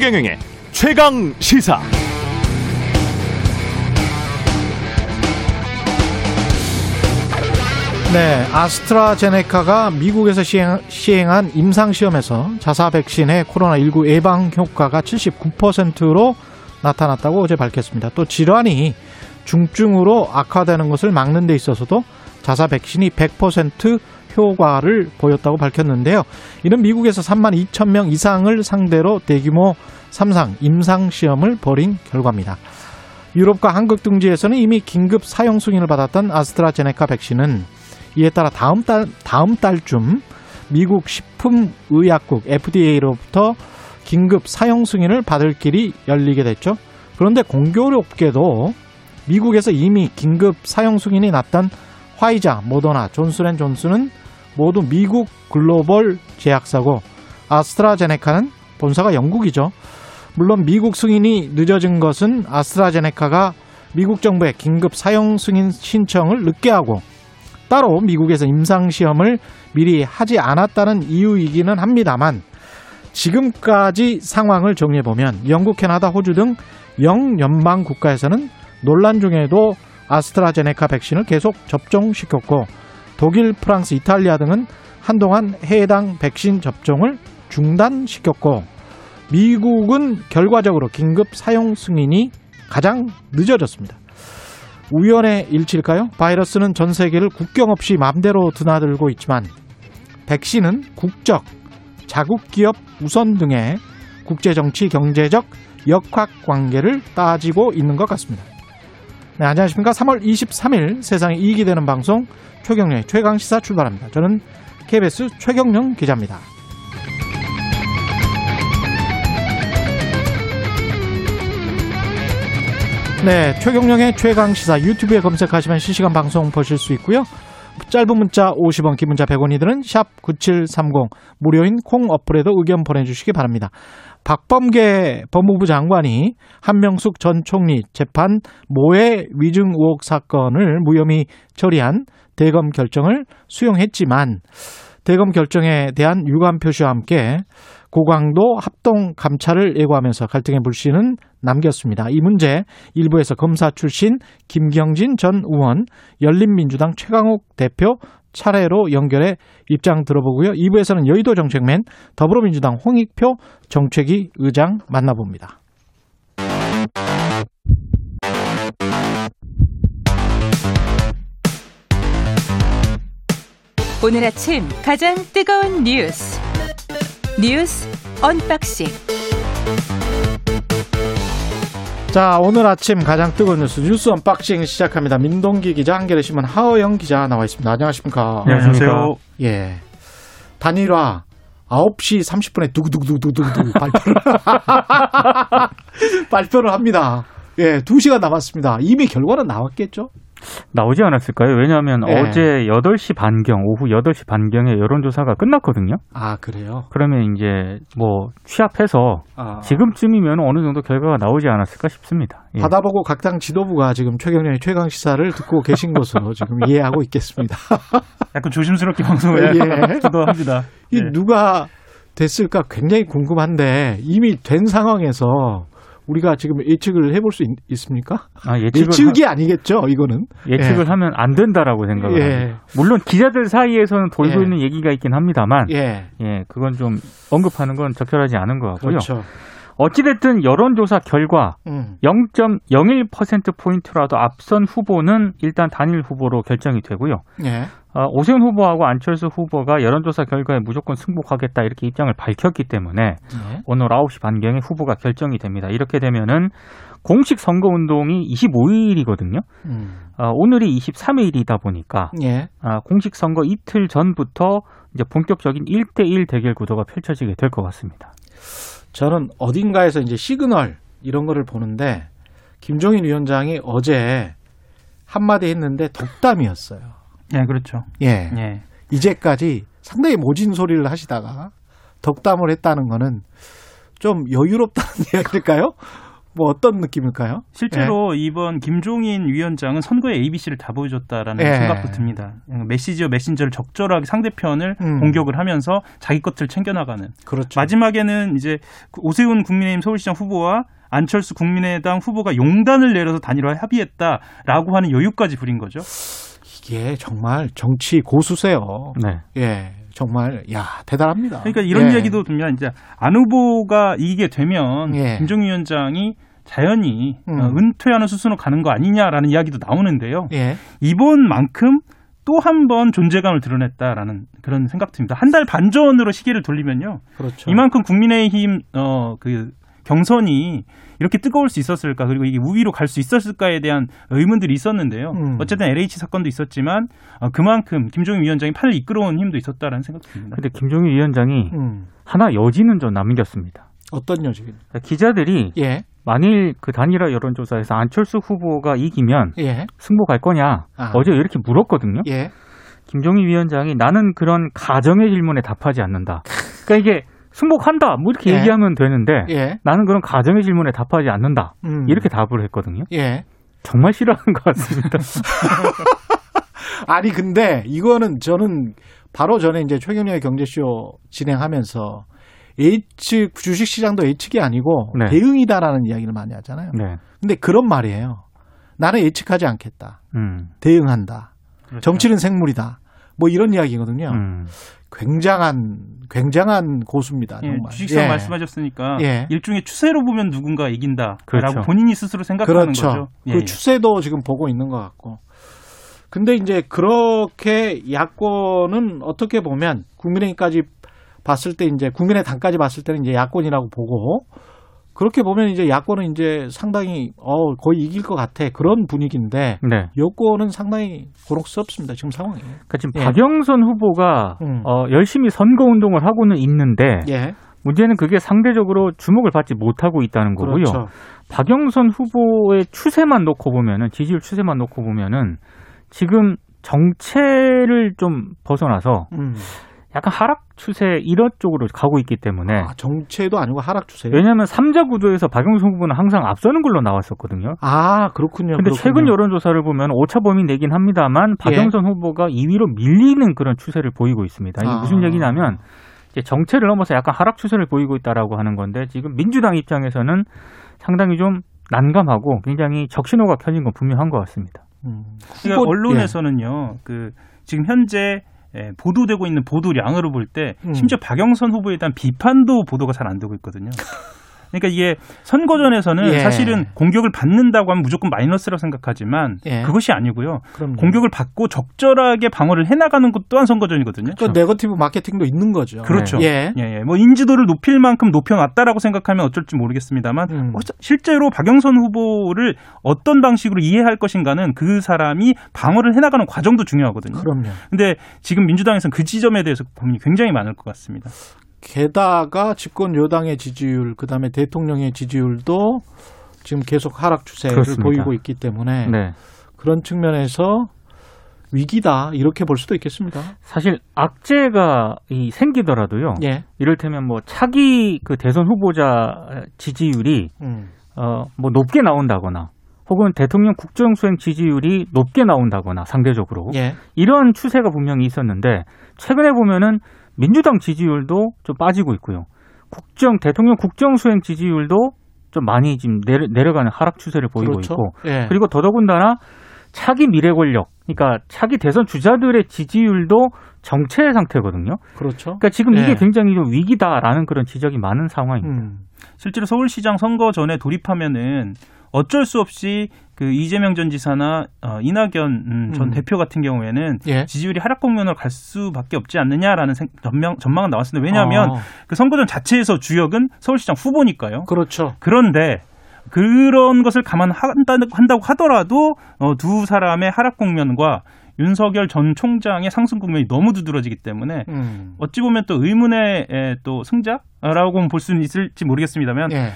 최경영의 최강 시사. 네, 아스트라제네카가 미국에서 시행, 한 임상시험에서 자사 백신의 코로나19 예방 효과가 79%로 나타났다고 어제 밝혔습니다. 또 질환이 중증으로 악화되는 것을 막는 데 있어서도 자사 백신이 100% 효과를 보였다고 밝혔는데요. 이는 미국에서 3만 2천 명 이상을 상대로 대규모 3상 임상 시험을 벌인 결과입니다. 유럽과 한국 등지에서는 이미 긴급 사용 승인을 받았던 아스트라제네카 백신은 이에 따라 다음 달 다음 달쯤 미국 식품의약국 FDA로부터 긴급 사용 승인을 받을 길이 열리게 됐죠. 그런데 공교롭게도 미국에서 이미 긴급 사용 승인이 났던 화이자, 모더나, 존슨앤존슨은 모두 미국 글로벌 제약사고 아스트라제네카는 본사가 영국이죠. 물론 미국 승인이 늦어진 것은 아스트라제네카가 미국 정부의 긴급 사용 승인 신청을 늦게 하고 따로 미국에서 임상시험을 미리 하지 않았다는 이유이기는 합니다만 지금까지 상황을 정리해보면 영국, 캐나다, 호주 등 영연방 국가에서는 논란 중에도 아스트라제네카 백신을 계속 접종시켰고 독일, 프랑스, 이탈리아 등은 한동안 해당 백신 접종을 중단시켰고 미국은 결과적으로 긴급 사용 승인이 가장 늦어졌습니다. 우연의 일치일까요? 바이러스는 전 세계를 국경 없이 마음대로 드나들고 있지만 백신은 국적, 자국 기업 우선 등의 국제 정치 경제적 역학 관계를 따지고 있는 것 같습니다. 네, 안녕하십니까? 3월 23일 세상에 이익이 되는 방송 최경련의 최강 시사 출발합니다. 저는 KBS 최경령 기자입니다. 네, 최경령의 최강 시사 유튜브에 검색하시면 실시간 방송 보실 수 있고요. 짧은 문자 50원, 긴 문자 100원이들은 샵 9730 무료인 콩 어플에도 의견 보내주시기 바랍니다. 박범계 법무부 장관이 한명숙 전 총리 재판 모해 위증 의혹 사건을 무혐의 처리한 대검 결정을 수용했지만 대검 결정에 대한 유감 표시와 함께 고강도 합동 감찰을 예고하면서 갈등의 불씨는 남겼습니다. 이 문제 일부에서 검사 출신 김경진 전 의원, 열린민주당 최강욱 대표 차례로 연결해 입장 들어보고요. 2부에서는 여의도 정책맨 더불어민주당 홍익표 정책위 의장 만나봅니다. 오늘 아침 가장 뜨거운 뉴스 뉴스 언박싱 자 오늘 아침 가장 뜨거운 뉴스 뉴스 언박싱 시작합니다. 민동기 기자 한겨레 신문 하어영 기자 나와 있습니다. 안녕하십니까? 네, 안녕하세요. 예 단일화 9시 30분에 두구두구두구두구 발표를 발표를 합니다. 예, 2시간 남았습니다. 이미 결과는 나왔겠죠? 나오지 않았을까요? 왜냐하면 네. 어제 8시 반경, 오후 8시 반경에 여론조사가 끝났거든요. 아, 그래요? 그러면 이제 뭐 취합해서 아. 지금쯤이면 어느 정도 결과가 나오지 않았을까 싶습니다. 예. 받아보고 각 당 지도부가 지금 최경련의 최강 시사를 듣고 계신 것으로 지금 이해하고 있겠습니다. 약간 조심스럽게 방송을 예. 기도합니다. 이 예. 누가 됐을까 굉장히 궁금한데 이미 된 상황에서 우리가 지금 예측을 해볼 수 있, 습니까 아, 예측이 하... 아니겠죠, 이거는. 예측을 예. 하면 안 된다라고 생각을 예. 합니다. 물론 기자들 사이에서는 돌고 예. 있는 얘기가 있긴 합니다만, 예. 예, 그건 좀 언급하는 건 적절하지 않은 것 같고요. 그렇죠. 어찌됐든 여론조사 결과 음. 0.01%포인트라도 앞선 후보는 일단 단일 후보로 결정이 되고요. 예. 어, 오세훈 후보하고 안철수 후보가 여론조사 결과에 무조건 승복하겠다 이렇게 입장을 밝혔기 때문에 네. 오늘 9시 반경에 후보가 결정이 됩니다. 이렇게 되면은 공식 선거 운동이 25일이거든요. 음. 어, 오늘이 23일이다 보니까 예. 어, 공식 선거 이틀 전부터 이제 본격적인 1대1 대결 구도가 펼쳐지게 될 것 같습니다. 저는 어딘가에서 이제 시그널 이런 거를 보는데 김종인 위원장이 어제 한마디 했는데 덕담이었어요. 네, 그렇죠. 예. 예. 이제까지 상당히 모진 소리를 하시다가 덕담을 했다는 거는 좀 여유롭다는 이야기일까요? 뭐 어떤 느낌일까요? 실제로 예. 이번 김종인 위원장은 선거에 ABC를 다 보여줬다라는 예. 생각도 듭니다. 메시지와 메신저를 적절하게 상대편을 음. 공격을 하면서 자기 것들을 챙겨나가는. 그렇죠. 마지막에는 이제 오세훈 국민의힘 서울시장 후보와 안철수 국민의당 후보가 용단을 내려서 단일화 합의했다라고 하는 여유까지 부린 거죠. 이게 정말 정치 고수세요. 네. 예. 정말 야 대단합니다. 그러니까 이런 예. 얘기도 들면 이제 안 후보가 이기게 되면 예. 김종인 위원장이 자연히 음. 어, 은퇴하는 수순으로 가는 거 아니냐라는 이야기도 나오는데요. 예. 이번만큼 또 한 번 존재감을 드러냈다라는 그런 생각 듭니다. 한 달 반 전으로 시기를 돌리면요. 그렇죠. 이만큼 국민의힘 어 그 경선이 이렇게 뜨거울 수 있었을까 그리고 이게 우위로 갈 수 있었을까에 대한 의문들이 있었는데요. 음. 어쨌든 LH 사건도 있었지만 어, 그만큼 김종인 위원장이 판을 이끌어온 힘도 있었다라는 생각이 듭니다. 근데 김종인 위원장이 음. 하나 여지는 좀 남겼습니다. 어떤 여지? 그러니까 기자들이 예. 만일 그 단일화 여론조사에서 안철수 후보가 이기면 예. 승복할 거냐 아. 어제 이렇게 물었거든요. 예. 김종인 위원장이 나는 그런 가정의 질문에 답하지 않는다. 그러니까 이게 승복한다 뭐 이렇게 예. 얘기하면 되는데 예. 나는 그런 가정의 질문에 답하지 않는다 음. 이렇게 답을 했거든요. 예. 정말 싫어하는 것 같습니다. 아니 근데 이거는 저는 바로 전에 이제 최경련의 경제쇼 진행하면서 A측 주식 시장도 A측이 아니고 네. 대응이다라는 이야기를 많이 하잖아요. 네. 근데 그런 말이에요. 나는 예측하지 않겠다. 음. 대응한다. 그렇죠. 정치는 생물이다. 뭐 이런 이야기거든요. 음. 굉장한 굉장한 고수입니다. 예, 정말. 예, 주식상 예. 말씀하셨으니까 예. 일종의 추세로 보면 누군가 이긴다라고 그렇죠. 본인이 스스로 생각하는 그렇죠. 거죠. 그 예, 추세도 지금 보고 있는 것 같고. 근데 이제 그렇게 야권은 어떻게 보면 국민의힘까지 봤을 때 이제 국민의 당까지 봤을 때는 이제 야권이라고 보고 그렇게 보면 이제 야권은 이제 상당히 어 거의 이길 것 같아 그런 분위기인데 네. 여권은 상당히 고록스럽습니다 지금 상황이. 그러니까 지금 예. 박영선 후보가 음. 어, 열심히 선거 운동을 하고는 있는데 예. 문제는 그게 상대적으로 주목을 받지 못하고 있다는 거고요. 그렇죠. 박영선 후보의 추세만 놓고 보면은 지지율 추세만 놓고 보면은 지금 정체를 좀 벗어나서 음. 약간 하락 추세 이런 쪽으로 가고 있기 때문에 아, 정체도 아니고 하락 추세. 왜냐하면 3자 구도에서 박영선 후보는 항상 앞서는 걸로 나왔었거든요. 아 그렇군요. 근데 그렇군요. 최근 여론 조사를 보면 오차 범위 내긴 합니다만 박영선 예. 후보가 2위로 밀리는 그런 추세를 보이고 있습니다. 이게 아. 무슨 얘기냐면 이제 정체를 넘어서 약간 하락 추세를 보이고 있다라고 하는 건데 지금 민주당 입장에서는 상당히 좀 난감하고 굉장히 적신호가 켜진 건 분명한 것 같습니다. 음. 그러니까 언론에서는요, 예. 그 지금 현재 예, 보도되고 있는 보도량으로 볼때 음. 심지어 박영선 후보에 대한 비판도 보도가 잘 안 되고 있거든요. 그러니까 이게 선거전에서는 예. 사실은 공격을 받는다고 하면 무조건 마이너스라고 생각하지만 예. 그것이 아니고요. 그럼요. 공격을 받고 적절하게 방어를 해나가는 것 또한 선거전이거든요. 그 네거티브 마케팅도 있는 거죠. 그렇죠. 예. 예. 예. 뭐 인지도를 높일 만큼 높여놨다라고 생각하면 어쩔지 모르겠습니다만 음. 실제로 박영선 후보를 어떤 방식으로 이해할 것인가는 그 사람이 방어를 해나가는 과정도 중요하거든요. 그럼요. 근데 지금 민주당에서는 그 지점에 대해서 고민이 굉장히 많을 것 같습니다. 게다가 집권 여당의 지지율, 그 다음에 대통령의 지지율도 지금 계속 하락 추세를 그렇습니다. 보이고 있기 때문에 네. 그런 측면에서 위기다 이렇게 볼 수도 있겠습니다. 사실 악재가 이 생기더라도요. 예. 이를테면 뭐 차기 그 대선 후보자 지지율이 음. 어뭐 높게 나온다거나 혹은 대통령 국정 수행 지지율이 높게 나온다거나 상대적으로 예. 이런 추세가 분명히 있었는데 최근에 보면은 민주당 지지율도 좀 빠지고 있고요. 국정 대통령 국정 수행 지지율도 좀 많이 지금 내려, 내려가는 하락 추세를 보이고 그렇죠. 있고 예. 그리고 더더군다나 차기 미래 권력 그러니까 차기 대선 주자들의 지지율도 정체 상태거든요. 그렇죠. 그러니까 지금 이게 예. 굉장히 좀 위기다라는 그런 지적이 많은 상황입니다. 음. 실제로 서울시장 선거 전에 돌입하면은 어쩔 수 없이 그 이재명 전 지사나 어, 이낙연 음, 전 음. 대표 같은 경우에는 예. 지지율이 하락 국면으로 갈 수밖에 없지 않느냐라는 생, 전망, 전망은 나왔습니다. 왜냐하면 아. 그 선거전 자체에서 주역은 서울시장 후보니까요. 그렇죠. 그런데 그런 것을 감안한다고 하더라도 어, 두 사람의 하락 국면과 윤석열 전 총장의 상승 국면이 너무 두드러지기 때문에 음. 어찌 보면 또 의문의 또 승자라고 볼 수는 있을지 모르겠습니다만 예.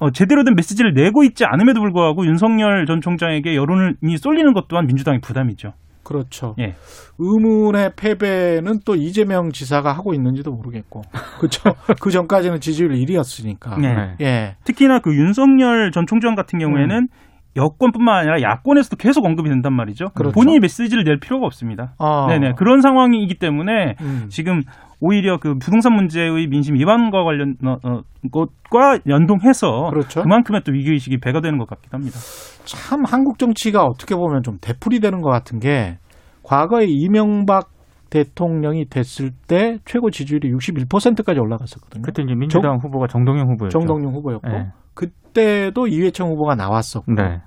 어, 제대로 된 메시지를 내고 있지 않음에도 불구하고 윤석열 전 총장에게 여론이 쏠리는 것 또한 민주당의 부담이죠. 그렇죠. 예. 의문의 패배는 또 이재명 지사가 하고 있는지도 모르겠고. 그렇죠. 그 전까지는 지지율 1위였으니까. 네. 예. 특히나 그 윤석열 전 총장 같은 경우에는 음. 여권뿐만 아니라 야권에서도 계속 언급이 된단 말이죠. 그렇죠. 본인이 메시지를 낼 필요가 없습니다. 아. 네네 그런 상황이기 때문에 음. 지금 오히려 그 부동산 문제의 민심 위반과 관련 어, 어, 것과 연동해서 그렇죠. 그만큼의 또 위기 의식이 배가 되는 것 같기도 합니다. 참 한국 정치가 어떻게 보면 좀 되풀이 되는 것 같은 게 과거에 이명박 대통령이 됐을 때 최고 지지율이 61%까지 올라갔었거든요. 그때 이제 민주당 정, 후보가 정동영 후보였죠. 정동영 후보였고 네. 그때도 이회창 후보가 나왔었고 네.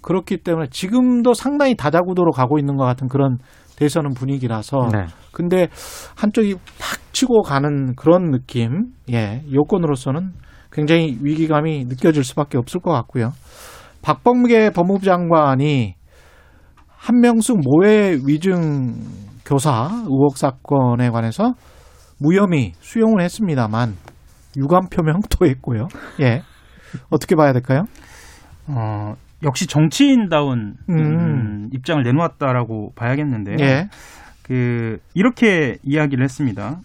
그렇기 때문에 지금도 상당히 다자구도로 가고 있는 것 같은 그런 대선은 분위기라서 네. 근데 한쪽이 팍 치고 가는 그런 느낌 예 여권으로서는 굉장히 위기감이 느껴질 수밖에 없을 것 같고요. 박범계 법무부 장관이 한명숙 모해 위증 교사 의혹 사건에 관해서 무혐의 수용을 했습니다만 유감 표명도 했고요. 예. 어떻게 봐야 될까요? 어, 역시 정치인다운 음. 음, 입장을 내놓았다라고 봐야겠는데요. 예. 그 이렇게 이야기를 했습니다.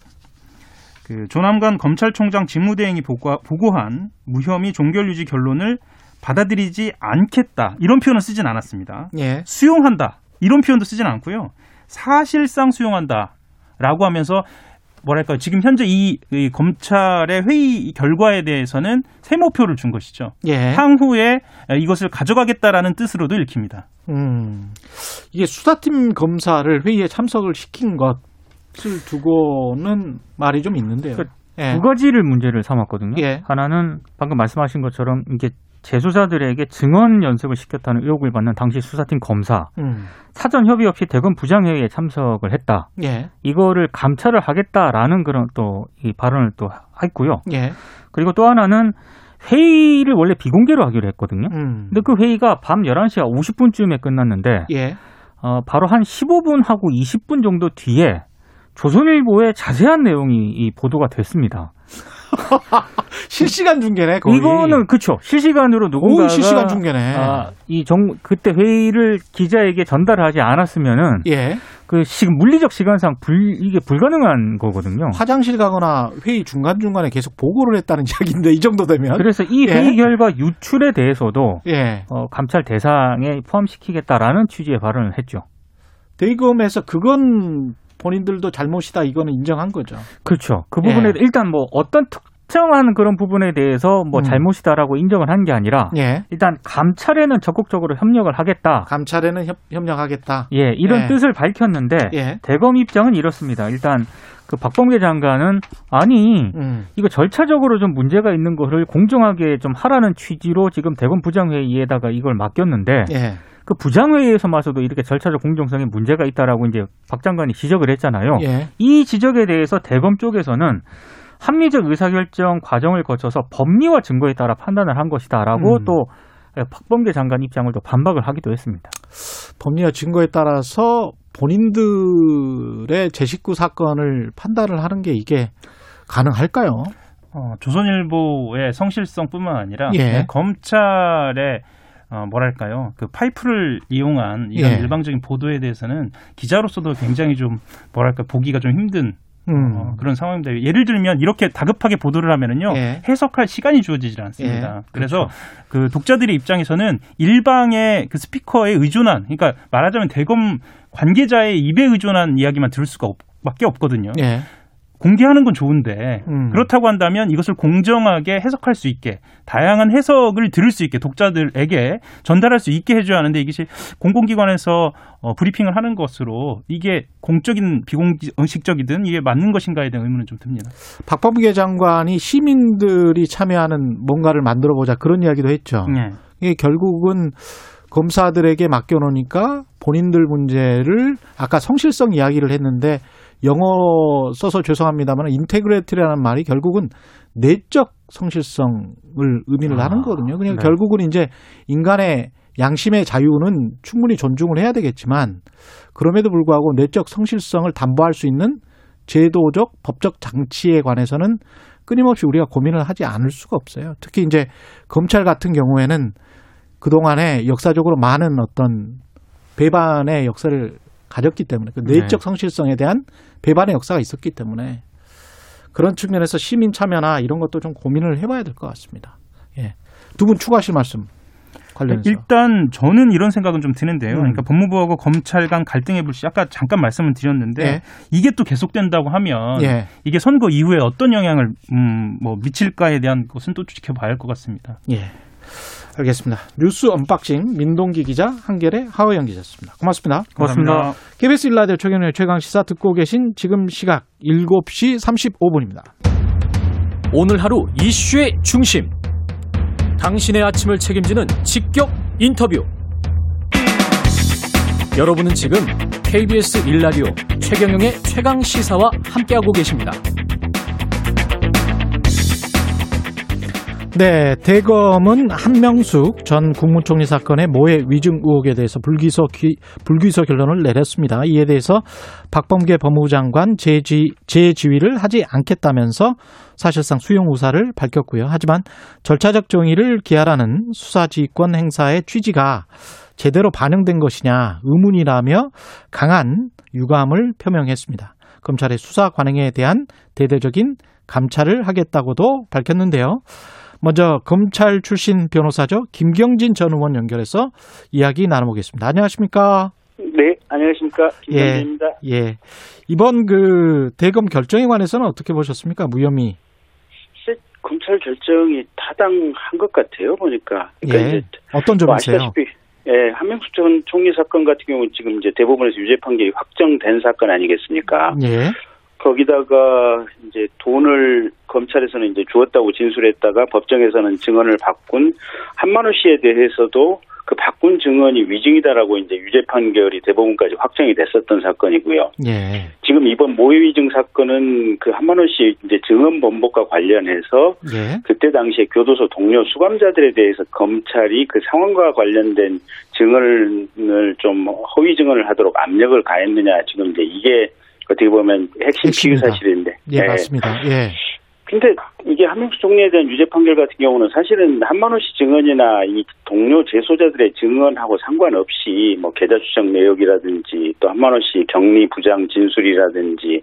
그 조남관 검찰총장 직무대행이 보고, 보고한 무혐의 종결유지 결론을 받아들이지 않겠다 이런 표현을 쓰진 않았습니다. 예. 수용한다 이런 표현도 쓰진 않고요. 사실상 수용한다라고 하면서 뭐랄까 지금 현재 이, 이, 검찰의 회의 결과에 대해서는 세모표를 준 것이죠. 예. 향후에 이것을 가져가겠다라는 뜻으로도 읽힙니다. 음, 이게 수사팀 검사를 회의에 참석을 시킨 것을 두고는 말이 좀 있는데요. 그, 예. 두 가지를 문제를 삼았거든요. 예. 하나는 방금 말씀하신 것처럼 이게 재수자들에게 증언 연습을 시켰다는 의혹을 받는 당시 수사팀 검사 음. 사전 협의 없이 대검 부장회의에 참석을 했다. 예. 이거를 감찰을 하겠다라는 그런 또 이 발언을 또 했고요. 예. 그리고 또 하나는 회의를 원래 비공개로 하기로 했거든요. 음. 근데 그 회의가 밤 11시 50분쯤에 끝났는데 예. 어, 바로 한 15분 하고 20분 정도 뒤에 조선일보에 자세한 내용이 이 보도가 됐습니다. 실시간 중계네. 거의. 이거는 그렇죠. 실시간으로 누군가가 실시간 중계네. 아, 이정 그때 회의를 기자에게 전달하지 않았으면은 예. 그 지금 물리적 시간상 불 이게 불가능한 거거든요. 화장실 가거나 회의 중간 중간에 계속 보고를 했다는 이야기인데 이 정도 되면 그래서 이 예. 회의 결과 유출에 대해서도 예. 어, 감찰 대상에 포함시키겠다라는 취지의 발언을 했죠. 대검에서 그건 본인들도 잘못이다 이거는 인정한 거죠. 그렇죠. 그 부분에 예. 일단 뭐 어떤 특정한 그런 부분에 대해서 뭐 음. 잘못이다라고 인정을 한 게 아니라 예. 일단 감찰에는 적극적으로 협력을 하겠다. 감찰에는 협, 협력하겠다. 예, 이런 예. 뜻을 밝혔는데 예. 대검 입장은 이렇습니다. 일단 그 박범계 장관은 아니 음. 이거 절차적으로 좀 문제가 있는 거를 공정하게 좀 하라는 취지로 지금 대검 부장회의에다가 이걸 맡겼는데 예. 그 부장회의에서마저도 이렇게 절차적 공정성에 문제가 있다라고 이제 박 장관이 지적을 했잖아요. 예. 이 지적에 대해서 대검 쪽에서는 합리적 의사결정 과정을 거쳐서 법리와 증거에 따라 판단을 한 것이다라고 음. 또 박범계 장관 입장을 또 반박을 하기도 했습니다. 법리와 증거에 따라서 본인들의 제 식구 사건을 판단을 하는 게 이게 가능할까요? 어, 조선일보의 성실성뿐만 아니라 예. 검찰의 어, 뭐랄까요 그 파이프를 이용한 이런 예. 일방적인 보도에 대해서는 기자로서도 굉장히 좀 뭐랄까 보기가 좀 힘든 음. 어, 그런 상황입니다. 예를 들면 이렇게 다급하게 보도를 하면은요 예. 해석할 시간이 주어지질 않습니다. 예. 그래서 그렇죠. 그 독자들의 입장에서는 일방의 그 스피커에 의존한, 그러니까 말하자면 대검 관계자의 입에 의존한 이야기만 들을 수가 없, 밖에 없거든요. 예. 공개하는 건 좋은데 음. 그렇다고 한다면 이것을 공정하게 해석할 수 있게 다양한 해석을 들을 수 있게 독자들에게 전달할 수 있게 해줘야 하는데 이것이 공공기관에서 어, 브리핑을 하는 것으로 이게 공적인 비공식적이든 이게 맞는 것인가에 대한 의문은 좀 듭니다. 박범계 장관이 시민들이 참여하는 뭔가를 만들어 보자 그런 이야기도 했죠. 네. 이게 결국은 검사들에게 맡겨놓으니까 본인들 문제를 아까 성실성 이야기를 했는데 영어 써서 죄송합니다만 integrity라는 말이 결국은 내적 성실성을 의미를 아, 하는 거거든요. 그냥 네. 결국은 이제 인간의 양심의 자유는 충분히 존중을 해야 되겠지만 그럼에도 불구하고 내적 성실성을 담보할 수 있는 제도적 법적 장치에 관해서는 끊임없이 우리가 고민을 하지 않을 수가 없어요. 특히 이제 검찰 같은 경우에는 그동안에 역사적으로 많은 어떤 배반의 역사를 가졌기 때문에 그 내적 네. 성실성에 대한 배반의 역사가 있었기 때문에 그런 측면에서 시민 참여나 이런 것도 좀 고민을 해봐야 될 것 같습니다. 예. 두 분 추가하실 말씀 관련해서. 일단 저는 이런 생각은 좀 드는데요. 음. 그러니까 법무부하고 검찰 간 갈등의 불씨 아까 잠깐 말씀을 드렸는데 예. 이게 또 계속된다고 하면 예. 이게 선거 이후에 어떤 영향을 음, 뭐 미칠까에 대한 것은 또 지켜봐야 할 것 같습니다. 예. 알겠습니다. 뉴스 언박싱 민동기 기자 한겨레 하어영 기자였습니다. 고맙습니다. 고맙습니다. 고맙습니다. KBS 1라디오 최경영의 최강 시사 듣고 계신 지금 시각 7시 35분입니다. 오늘 하루 이슈의 중심. 당신의 아침을 책임지는 직격 인터뷰. 여러분은 지금 KBS 일라디오 최경영의 최강 시사와 함께하고 계십니다. 네, 대검은 한명숙 전 국무총리 사건의 모해 위증 의혹에 대해서 불기소 기, 불기소 결론을 내렸습니다. 이에 대해서 박범계 법무부 장관 재지, 재지위를 하지 않겠다면서 사실상 수용 의사를 밝혔고요. 하지만 절차적 정의를 기하라는 수사지휘권 행사의 취지가 제대로 반영된 것이냐 의문이라며 강한 유감을 표명했습니다. 검찰의 수사 관행에 대한 대대적인 감찰을 하겠다고도 밝혔는데요. 먼저 검찰 출신 변호사죠. 김경진 전 의원 연결해서 이야기 나눠보겠습니다. 안녕하십니까? 네, 안녕하십니까? 김경진입니다. 예, 예. 이번 그 대검 결정에 관해서는 어떻게 보셨습니까? 무혐의. 검찰 결정이 타당한 것 같아요. 보니까. 그러니까 예. 어떤 점이세요? 뭐 예, 한명숙 전 총리 사건 같은 경우는 지금 이제 대법원에서 유죄 판결이 확정된 사건 아니겠습니까? 예. 거기다가 이제 돈을 검찰에서는 이제 주었다고 진술했다가 법정에서는 증언을 바꾼 한만호 씨에 대해서도 그 바꾼 증언이 위증이다라고 이제 유죄 판결이 대법원까지 확정이 됐었던 사건이고요. 예. 지금 이번 모의 위증 사건은 그 한만호 씨 이제 증언 번복과 관련해서 예. 그때 당시에 교도소 동료 수감자들에 대해서 검찰이 그 상황과 관련된 증언을 좀 허위 증언을 하도록 압력을 가했느냐 지금 이제 이게 어떻게 보면 핵심 피의 사실인데. 예, 네. 맞습니다. 예. 근데 이게 한명수 총리에 대한 유죄 판결 같은 경우는 사실은 한만호 씨 증언이나 이 동료 재소자들의 증언하고 상관없이 뭐 계좌 추적 내역이라든지 또 한만호 씨 격리 부장 진술이라든지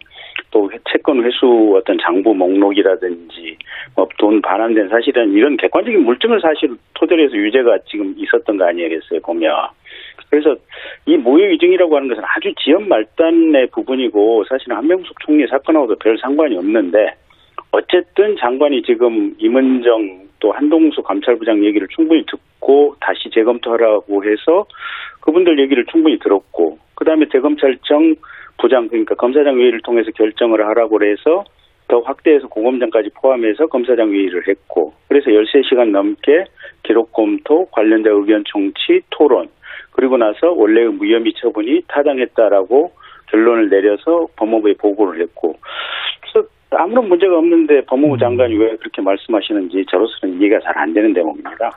또 채권 회수 어떤 장부 목록이라든지 뭐 돈 반환된 사실은 이런 객관적인 물증을 사실 토대로 해서 유죄가 지금 있었던 거 아니겠어요 보면 그래서 이 모의 위증이라고 하는 것은 아주 지연 말단의 부분이고 사실은 한명숙 총리 사건하고도 별 상관이 없는데 어쨌든 장관이 지금 임은정 또 한동수 감찰부장 얘기를 충분히 듣고 다시 재검토하라고 해서 그분들 얘기를 충분히 들었고 그다음에 대검찰청 부장 그러니까 검사장 회의를 통해서 결정을 하라고 해서 더 확대해서 고검장까지 포함해서 검사장 회의를 했고 그래서 13시간 넘게 기록 검토 관련자 의견 청취 토론 그리고 나서 원래의 무혐의 처분이 타당했다라고 결론을 내려서 법무부에 보고를 했고 그래서 아무런 문제가 없는데 법무부 음. 장관이 왜 그렇게 말씀하시는지 저로서는 이해가 잘 안 되는 대목입니다.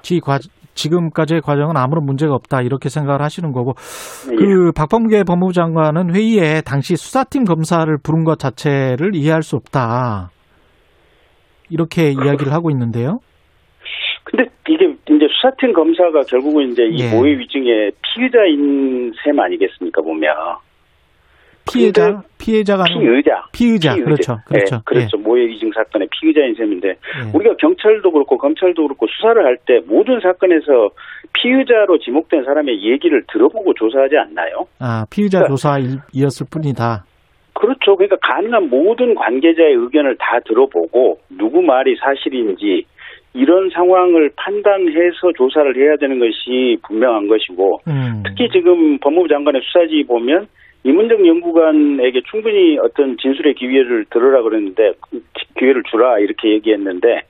지금까지의 과정은 아무런 문제가 없다 이렇게 생각을 하시는 거고 예. 그 박범계 법무부 장관은 회의에 당시 수사팀 검사를 부른 것 자체를 이해할 수 없다 이렇게 이야기를 하고 있는데요. 이제 수사팀 검사가 결국은 이제 이 예. 모의 위증의 피의자인 셈 아니겠습니까 보면. 피해자 피해자가 피의자 피의자, 피의자. 그렇죠 그렇죠 네, 그렇죠 예. 모의 위증 사건의 피의자인 셈인데 예. 우리가 경찰도 그렇고 검찰도 그렇고 수사를 할 때 모든 사건에서 피의자로 지목된 사람의 얘기를 들어보고 조사하지 않나요? 아 피의자 그러니까, 조사이었을 뿐이다. 그렇죠. 그러니까 가능한 모든 관계자의 의견을 다 들어보고 누구 말이 사실인지 이런 상황을 판단해서 조사를 해야 되는 것이 분명한 것이고 음. 특히 지금 법무부 장관의 수사지 보면 이문정 연구관에게 충분히 어떤 진술의 기회를 들으라 그랬는데 기회를 주라 이렇게 얘기했는데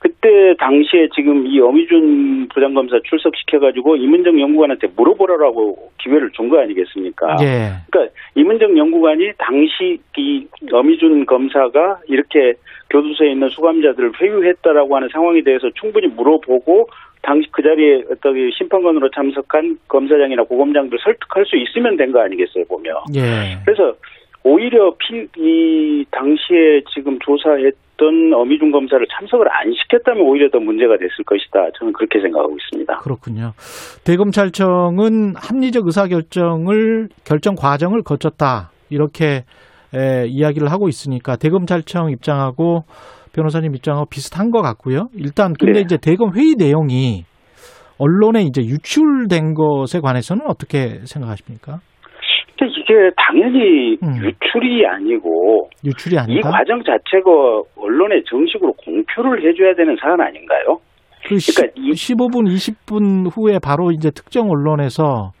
그때 당시에 지금 이 어미준 부장검사 출석시켜가지고 이문정 연구관한테 물어보라라고 기회를 준 거 아니겠습니까? 예. 그러니까 이문정 연구관이 당시 이 어미준 검사가 이렇게 교도소에 있는 수감자들을 회유했다라고 하는 상황에 대해서 충분히 물어보고 당시 그 자리에 어떤 심판관으로 참석한 검사장이나 고검장들 설득할 수 있으면 된 거 아니겠어요 보면. 예. 그래서 오히려 피, 이 당시에 지금 조사했던 어미중 검사를 참석을 안 시켰다면 오히려 더 문제가 됐을 것이다. 저는 그렇게 생각하고 있습니다. 그렇군요. 대검찰청은 합리적 의사결정을 결정 과정을 거쳤다 이렇게 에, 이야기를 하고 있으니까 대검찰청 입장하고 변호사님 입장하고 비슷한 것 같고요. 일단 근데 네. 이제 대검 회의 내용이 언론에 이제 유출된 것에 관해서는 어떻게 생각하십니까? 이게 당연히 음. 유출이 아니고 유출이 아니다. 이 과정 자체가 언론에 정식으로 공표를 해줘야 되는 사안 아닌가요? 그 그러니까 15분, 20분 후에 바로 이제 특정 언론에서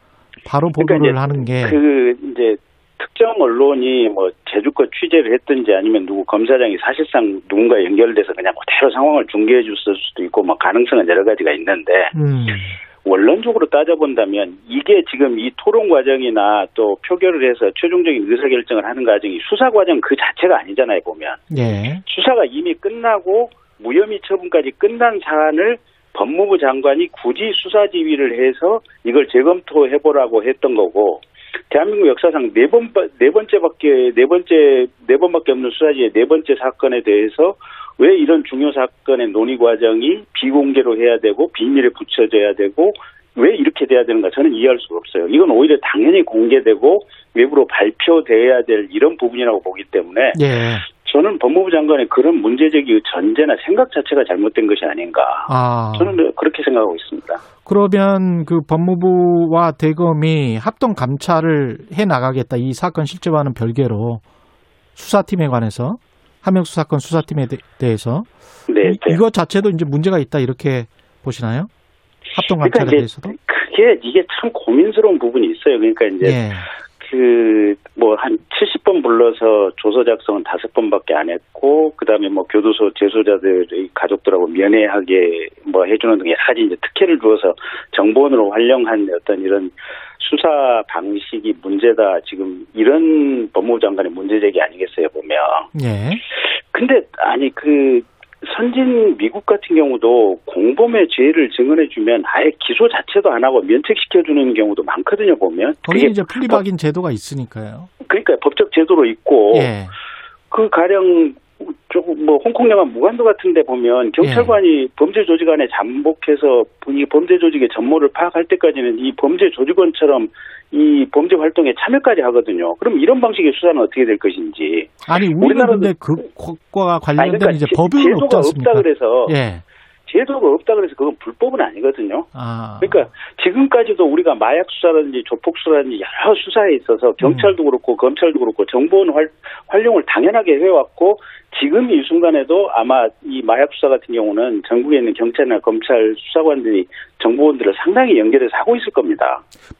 바로 그러니까 보도를 그러니까 하는 게 그 이제 특정 언론이 뭐 제주껏 취재를 했든지 아니면 누구 검사장이 사실상 누군가 연결돼서 그냥 그대로 상황을 중계해 줬을 수도 있고 뭐 가능성은 여러 가지가 있는데 음. 원론적으로 따져본다면 이게 지금 이 토론 과정이나 또 표결을 해서 최종적인 의사결정을 하는 과정이 수사 과정 그 자체가 아니잖아요 보면 예. 수사가 이미 끝나고 무혐의 처분까지 끝난 사안을 법무부 장관이 굳이 수사 지휘를 해서 이걸 재검토해 보라고 했던 거고 대한민국 역사상 네 번, 네 번째밖에, 네 번째, 네 번밖에 없는 수사지의 네 번째 사건에 대해서 왜 이런 중요 사건의 논의 과정이 비공개로 해야 되고 비밀에 붙여져야 되고 왜 이렇게 돼야 되는가 저는 이해할 수가 없어요. 이건 오히려 당연히 공개되고 외부로 발표돼야 될 이런 부분이라고 보기 때문에 예. 저는 법무부 장관의 그런 문제제기 전제나 생각 자체가 잘못된 것이 아닌가. 아. 저는 그렇게 생각하고 있습니다. 그러면 그 법무부와 대검이 합동 감찰을 해 나가겠다. 이 사건 실제와는 별개로 수사팀에 관해서 함명수 사건 수사팀에 대해서 네, 이, 네. 이것 자체도 이제 문제가 있다 이렇게 보시나요? 합동 감찰에 그러니까 대해서도? 그게 이게 참 고민스러운 부분이 있어요. 그러니까 이제 예. 그 뭐 한 70번 불러서 조서 작성은 다섯 번밖에 안 했고 그 다음에 뭐 교도소 재소자들의 가족들하고 면회하게 뭐 해주는 등 여러 가지 이제 특혜를 주어서 정보원으로 활용한 어떤 이런 수사 방식이 문제다 지금 이런 법무부 장관의 문제제기 아니겠어요 보면. 예. 근데 아니 그 선진 미국 같은 경우도 공범의 죄를 증언해주면 아예 기소 자체도 안 하고 면책시켜주는 경우도 많거든요, 보면. 거기 이제 플리박인 제도가 있으니까요. 그러니까 법적 제도로 있고, 예. 그 가령 조금 뭐 홍콩 영화 무관도 같은데 보면 경찰관이 예. 범죄 조직 안에 잠복해서 이 범죄 조직의 전모를 파악할 때까지는 이 범죄 조직원처럼 이 범죄 활동에 참여까지 하거든요. 그럼 이런 방식의 수사는 어떻게 될 것인지. 아니 우리나라는 근데 그것과 관련된 그러니까 이제 없지 않습니까? 없다 그래서 예. 제도가 없다 그래서 그건 불법은 아니거든요. 아. 그러니까 지금까지도 우리가 마약 수사라든지 조폭 수사라든지 여러 수사에 있어서 경찰도 음. 그렇고 검찰도 그렇고 정보원 활, 활용을 당연하게 해왔고 지금 이 순간에도 아마 이 마약 수사 같은 경우는 전국에 있는 경찰이나 검찰 수사관들이 정보원들을 상당히 연결해서 하고 있을 겁니다.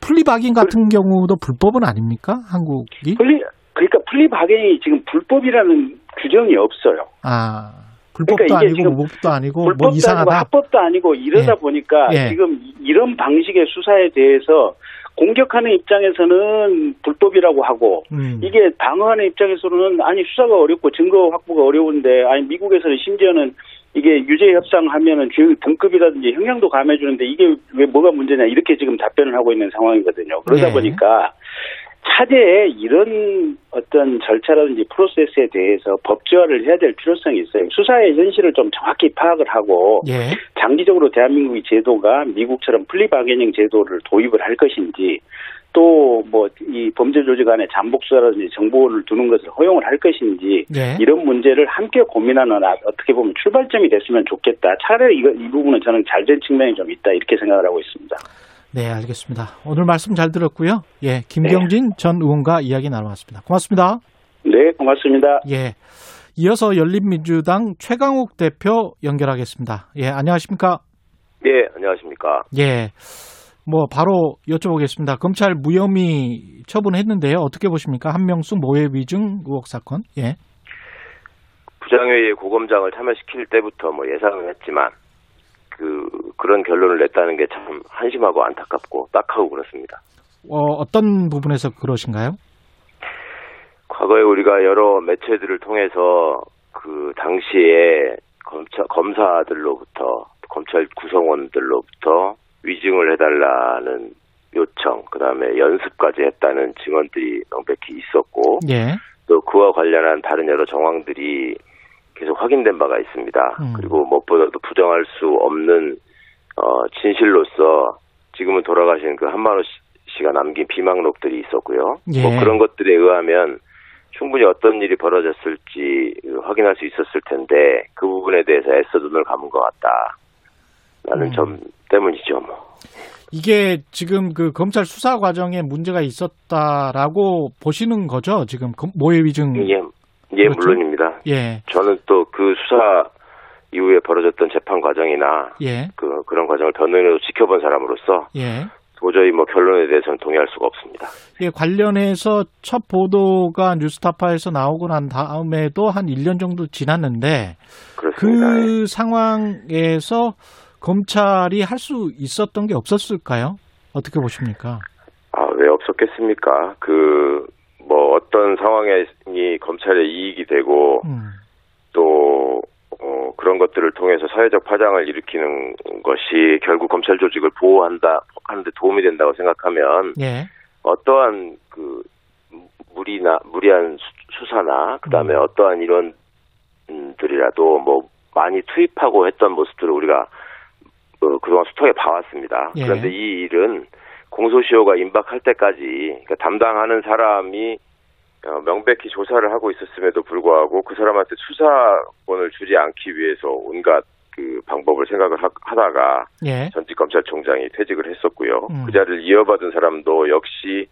플리바긴 같은 그, 경우도 불법은 아닙니까? 한국이? 플리 그러니까 플리바겐이 지금 불법이라는 규정이 없어요. 아. 불법도 그러니까 이게 아니고 무법도 아니고 뭐 불법도 뭐 이상하다. 아니고 합법도 아니고 이러다 예. 보니까 예. 지금 이런 방식의 수사에 대해서 공격하는 입장에서는 불법이라고 하고 음. 이게 방어하는 입장에서는 아니 수사가 어렵고 증거 확보가 어려운데 아니 미국에서는 심지어는 이게 유죄 협상하면은 죄 등급이라든지 형량도 감해 주는데 이게 왜 뭐가 문제냐 이렇게 지금 답변을 하고 있는 상황이거든요. 그러다 네. 보니까 차제에 이런 어떤 절차라든지 프로세스에 대해서 법제화를 해야 될 필요성이 있어요. 수사의 현실을 좀 정확히 파악을 하고 예. 장기적으로 대한민국의 제도가 미국처럼 플리바게닝 제도를 도입을 할 것인지 또 뭐 이 범죄 조직 안에 잠복 수사라든지 정보를 두는 것을 허용을 할 것인지 예. 이런 문제를 함께 고민하는 아, 어떻게 보면 출발점이 됐으면 좋겠다. 차라리 이거, 이 부분은 저는 잘된 측면이 좀 있다 이렇게 생각을 하고 있습니다. 네, 알겠습니다. 오늘 말씀 잘 들었고요. 예, 김경진 네. 전 의원과 이야기 나눠봤습니다. 고맙습니다. 네, 고맙습니다. 예. 이어서 열린민주당 최강욱 대표 연결하겠습니다. 예, 안녕하십니까? 예, 안녕하십니까? 예. 뭐 바로 여쭤보겠습니다. 검찰 무혐의 처분했는데요. 어떻게 보십니까? 한명숙 모해 위증 의혹 사건. 예. 부장회의 고검장을 참여시킬 때부터 뭐 예상을 했지만 그 그런 결론을 냈다는 게 참 한심하고 안타깝고 딱하고 그렇습니다. 어, 어떤 부분에서 그러신가요? 과거에 우리가 여러 매체들을 통해서 그 당시에 검사, 검사들로부터 검찰 구성원들로부터 위증을 해달라는 요청, 그 다음에 연습까지 했다는 증언들이 명백히 있었고, 예. 또 그와 관련한 다른 여러 정황들이 확인된 바가 있습니다. 음. 그리고 무엇보다도 부정할 수 없는 어, 진실로서 지금은 돌아가신 그 한만호 씨가 남긴 비망록들이 있었고요. 예. 뭐 그런 것들에 의하면 충분히 어떤 일이 벌어졌을지 확인할 수 있었을 텐데 그 부분에 대해서 애써 눈을 감은 것 같다 라는 음. 점 때문이죠. 뭐. 이게 지금 그 검찰 수사 과정에 문제가 있었다라고 보시는 거죠? 지금 모해 위증. 예, 예 그렇죠? 물론입니다. 예. 저는 또 그 수사 이후에 벌어졌던 재판 과정이나 예. 그 그런 과정을 변호인으로 지켜본 사람으로서 예. 도저히 뭐 결론에 대해서는 동의할 수가 없습니다. 예, 관련해서 첫 보도가 뉴스타파에서 나오고 난 다음에도 한 1년 정도 지났는데 그렇습니다. 그 예. 상황에서 검찰이 할 수 있었던 게 없었을까요? 어떻게 보십니까? 아, 왜 없었겠습니까? 그, 뭐, 어떤 상황에 검찰의 이익이 되고, 음. 또, 어, 그런 것들을 통해서 사회적 파장을 일으키는 것이 결국 검찰 조직을 보호한다, 하는데 도움이 된다고 생각하면, 예. 어떠한 그, 무리나, 무리한 수, 사나 그 다음에 음. 어떠한 이론들이라도 뭐, 많이 투입하고 했던 모습들을 우리가 어, 그동안 수통에 봐왔습니다. 예. 그런데 이 일은 공소시효가 임박할 때까지 그러니까 담당하는 사람이 어, 명백히 조사를 하고 있었음에도 불구하고 그 사람한테 수사권을 주지 않기 위해서 온갖 그 방법을 생각을 하, 다가 예. 전직 검찰총장이 퇴직을 했었고요. 음. 그 자리를 이어받은 사람도 역시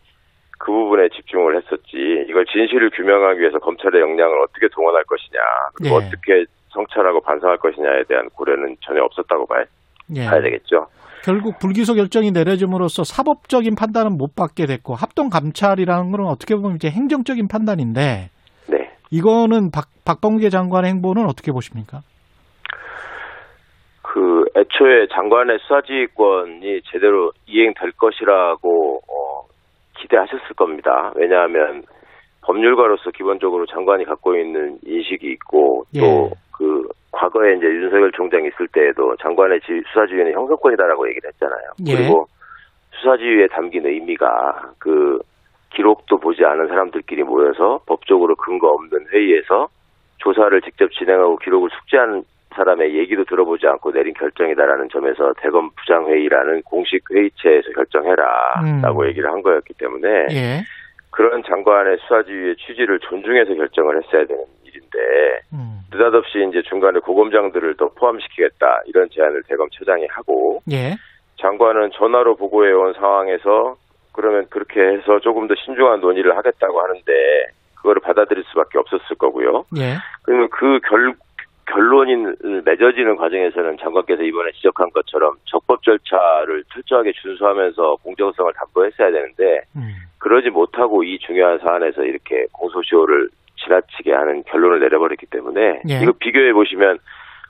그 부분에 집중을 했었지 이걸 진실을 규명하기 위해서 검찰의 역량을 어떻게 동원할 것이냐 그리고 예. 어떻게 성찰하고 반성할 것이냐에 대한 고려는 전혀 없었다고 봐요. 예. 봐야 되겠죠. 결국 불기소 결정이 내려짐으로써 사법적인 판단은 못 받게 됐고 합동 감찰이라는 것은 어떻게 보면 이제 행정적인 판단인데 네. 이거는 박, 박범계 장관의 행보는 어떻게 보십니까? 그 애초에 장관의 수사지휘권이 제대로 이행될 것이라고 어, 기대하셨을 겁니다. 왜냐하면 법률가로서 기본적으로 장관이 갖고 있는 인식이 있고 또 그 예. 과거에 이제 윤석열 총장이 있을 때에도 장관의 수사지휘는 형사권이다라고 얘기를 했잖아요. 예. 그리고 수사지휘에 담긴 의미가 그 기록도 보지 않은 사람들끼리 모여서 법적으로 근거 없는 회의에서 조사를 직접 진행하고 기록을 숙지한 사람의 얘기도 들어보지 않고 내린 결정이다라는 점에서 대검 부장회의라는 공식 회의체에서 결정해라라고 음. 얘기를 한 거였기 때문에 예. 그런 장관의 수사지휘의 취지를 존중해서 결정을 했어야 되는 일인데 음. 느닷없이 이제 중간에 고검장들을 더 포함시키겠다 이런 제안을 대검처장이 하고 예. 장관은 전화로 보고해 온 상황에서 그러면 그렇게 해서 조금 더 신중한 논의를 하겠다고 하는데 그거를 받아들일 수밖에 없었을 거고요. 예. 그러면 그 결, 결론이 맺어지는 과정에서는 장관께서 이번에 지적한 것처럼 적법 절차를 철저하게 준수하면서 공정성을 담보했어야 되는데 음. 그러지 못하고 이 중요한 사안에서 이렇게 공소시효를 지나치게 하는 결론을 내려버렸기 때문에 예. 이거 비교해 보시면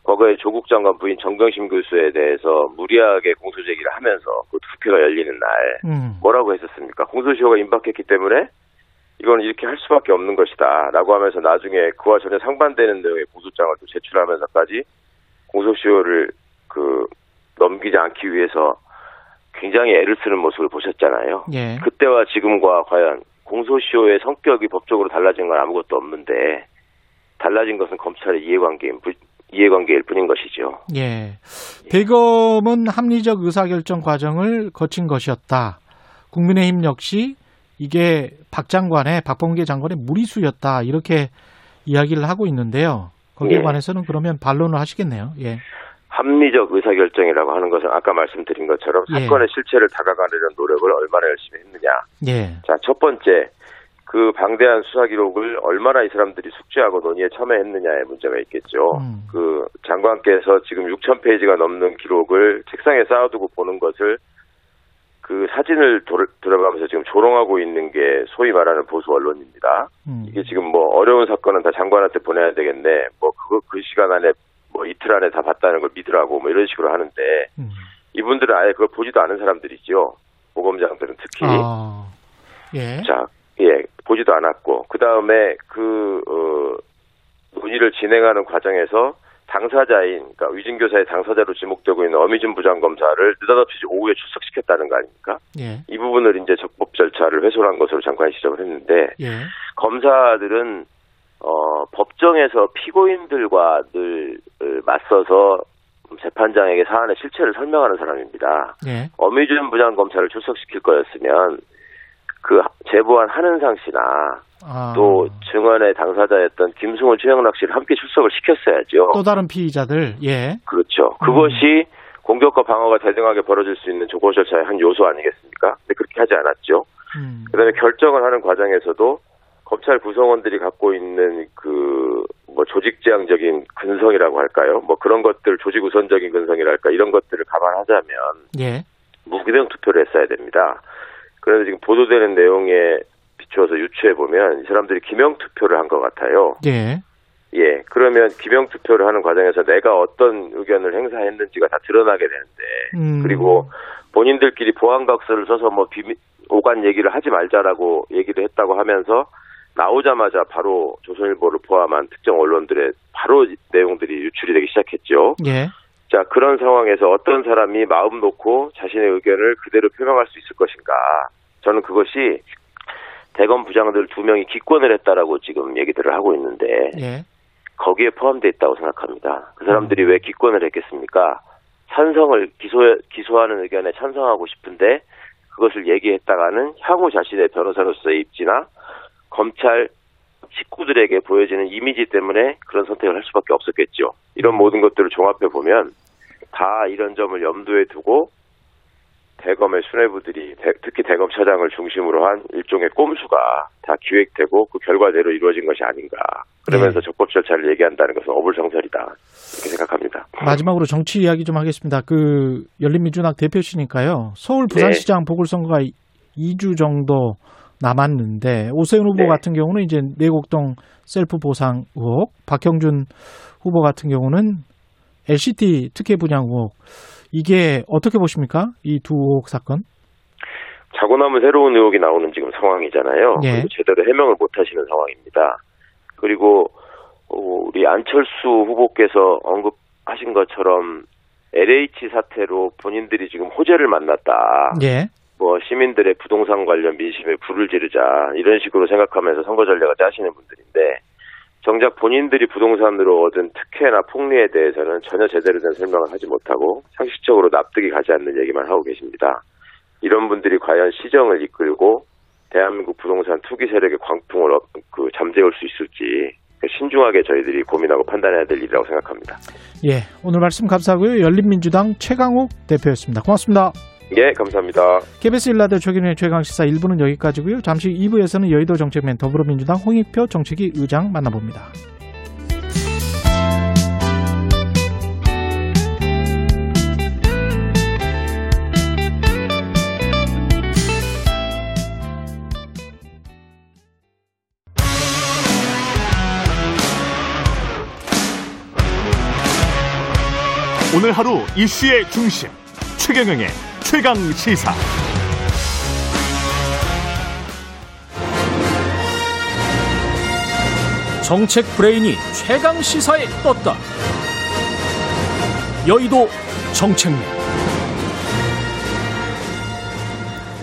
과거에 조국 장관 부인 정경심 교수에 대해서 무리하게 공소 제기를 하면서 그 투표가 열리는 날 음. 뭐라고 했었습니까? 공소시효가 임박했기 때문에 이건 이렇게 할 수밖에 없는 것이다 라고 하면서 나중에 그와 전혀 상반되는 내용의 공소장을 또 제출하면서까지 공소시효를 그 넘기지 않기 위해서 굉장히 애를 쓰는 모습을 보셨잖아요. 예. 그때와 지금과 과연 공소시효의 성격이 법적으로 달라진 건 아무것도 없는데 달라진 것은 검찰의 이해관계인 이해관계일 뿐인 것이죠. 예. 대검은 합리적 의사결정 과정을 거친 것이었다. 국민의힘 역시 이게 박 장관의 박범계 장관의 무리수였다 이렇게 이야기를 하고 있는데요. 거기에 예. 관해서는 그러면 반론을 하시겠네요. 예. 합리적 의사결정이라고 하는 것은 아까 말씀드린 것처럼 예. 사건의 실체를 다가가려는 노력을 얼마나 열심히 했느냐. 예. 자, 첫 번째, 그 방대한 수사 기록을 얼마나 이 사람들이 숙지하고 논의에 참여했느냐의 문제가 있겠죠. 음. 그 장관께서 지금 6천 페이지가 넘는 기록을 책상에 쌓아두고 보는 것을 그 사진을 도, 들어가면서 지금 조롱하고 있는 게 소위 말하는 보수 언론입니다. 음. 이게 지금 뭐 어려운 사건은 다 장관한테 보내야 되겠네. 뭐 그거 그 시간 안에 뭐 이틀 안에 다 봤다는 걸 믿으라고 뭐 이런 식으로 하는데 음. 이분들은 아예 그걸 보지도 않은 사람들이죠. 보검장들은 특히. 아. 예. 자, 예, 보지도 않았고 그 다음에 그 어, 논의를 진행하는 과정에서 당사자인 그러니까 위증교사의 당사자로 지목되고 있는 어미준 부장검사를 느닷없이 오후에 출석시켰다는 거 아닙니까? 예. 이 부분을 이제 적법 절차를 훼손한 것으로 잠깐 지적을 했는데 예. 검사들은 어, 법정에서 피고인들과 늘 맞서서 재판장에게 사안의 실체를 설명하는 사람입니다. 예. 어미준 부장검사를 출석시킬 거였으면 그 제보한 한은상 씨나 아. 또 증언의 당사자였던 김승훈 최영락 씨를 함께 출석을 시켰어야죠. 또 다른 피의자들, 예. 그렇죠. 그것이 음. 공격과 방어가 대등하게 벌어질 수 있는 조건 절차의 한 요소 아니겠습니까? 근데 그렇게 하지 않았죠. 음. 그다음에 결정을 하는 과정에서도 검찰 구성원들이 갖고 있는 그 뭐 조직지향적인 근성이라고 할까요? 뭐 그런 것들 조직 우선적인 근성이랄까 이런 것들을 감안하자면 예. 무기명 투표를 했어야 됩니다. 그래서 지금 보도되는 내용에 비추어서 유추해 보면 이 사람들이 기명 투표를 한 것 같아요. 예. 예. 그러면 기명 투표를 하는 과정에서 내가 어떤 의견을 행사했는지가 다 드러나게 되는데 음. 그리고 본인들끼리 보안각서를 써서 뭐 비밀 오간 얘기를 하지 말자라고 얘기를 했다고 하면서 나오자마자 바로 조선일보를 포함한 특정 언론들의 바로 내용들이 유출이 되기 시작했죠. 예. 자, 그런 상황에서 어떤 사람이 마음 놓고 자신의 의견을 그대로 표명할 수 있을 것인가. 저는 그것이 대검 부장들 두 명이 기권을 했다라고 지금 얘기들을 하고 있는데 예. 거기에 포함되어 있다고 생각합니다. 그 사람들이 음. 왜 기권을 했겠습니까? 찬성을 기소 기소하는 의견에 찬성하고 싶은데 그것을 얘기했다가는 향후 자신의 변호사로서의 입지나 검찰 식구들에게 보여지는 이미지 때문에 그런 선택을 할 수밖에 없었겠죠. 이런 모든 것들을 종합해 보면 다 이런 점을 염두에 두고 대검의 수뇌부들이 특히 대검 차장을 중심으로 한 일종의 꼼수가 다 기획되고 그 결과대로 이루어진 것이 아닌가. 그러면서 네. 적법 절차를 얘기한다는 것은 어불성설이다. 이렇게 생각합니다. 마지막으로 정치 이야기 좀 하겠습니다. 그 열린민주당 대표시니까요. 서울 부산시장 네. 보궐선거가 2주 정도 남았는데 오세훈 후보 네. 같은 경우는 이제 내곡동 셀프 보상 의혹, 박형준 후보 같은 경우는 LCT 특혜 분양 의혹. 이게 어떻게 보십니까? 이 두 의혹 사건? 자고 나면 새로운 의혹이 나오는 지금 상황이잖아요. 예. 제대로 해명을 못 하시는 상황입니다. 그리고 어, 우리 안철수 후보께서 언급하신 것처럼 LH 사태로 본인들이 지금 호재를 만났다. 예. 뭐 시민들의 부동산 관련 민심에 불을 지르자 이런 식으로 생각하면서 선거 전략을 짜시는 분들인데 정작 본인들이 부동산으로 얻은 특혜나 폭리에 대해서는 전혀 제대로 된 설명을 하지 못하고 상식적으로 납득이 가지 않는 얘기만 하고 계십니다. 이런 분들이 과연 시정을 이끌고 대한민국 부동산 투기 세력의 광풍을 어, 그 잠재울 수 있을지 신중하게 저희들이 고민하고 판단해야 될 일이라고 생각합니다. 예, 오늘 말씀 감사하고요. 열린민주당 최강욱 대표였습니다. 고맙습니다. 예, 감사합니다. KBS 일라드 최근의 최강시사 1부는 여기까지고요. 잠시 2부에서는 여의도 정책맨 더불어민주당 홍익표 정책위 의장 만나봅니다. 오늘 하루 이슈의 중심 최경영의 최강 시사. 정책 브레인이 최강 시사에 떴다. 여의도 정책맨.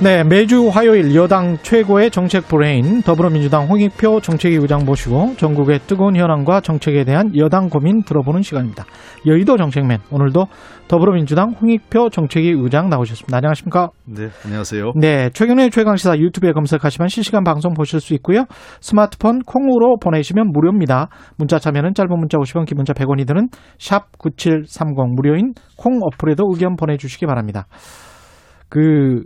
네, 매주 화요일 여당 최고의 정책 브레인 더불어민주당 홍익표 정책위 의장 모시고 정국의 뜨거운 현안과 정책에 대한 여당 고민 들어보는 시간입니다. 여의도 정책맨 오늘도 더불어민주당 홍익표 정책위 의장 나오셨습니다. 안녕하십니까? 네, 안녕하세요. 네, 최근의 최강 시사 유튜브에 검색하시면 실시간 방송 보실 수 있고요. 스마트폰 콩으로 보내시면 무료입니다. 문자 참여는 짧은 문자 50원, 긴 문자 100원이 드는 샵 9730 무료인 콩 어플에도 의견 보내주시기 바랍니다. 그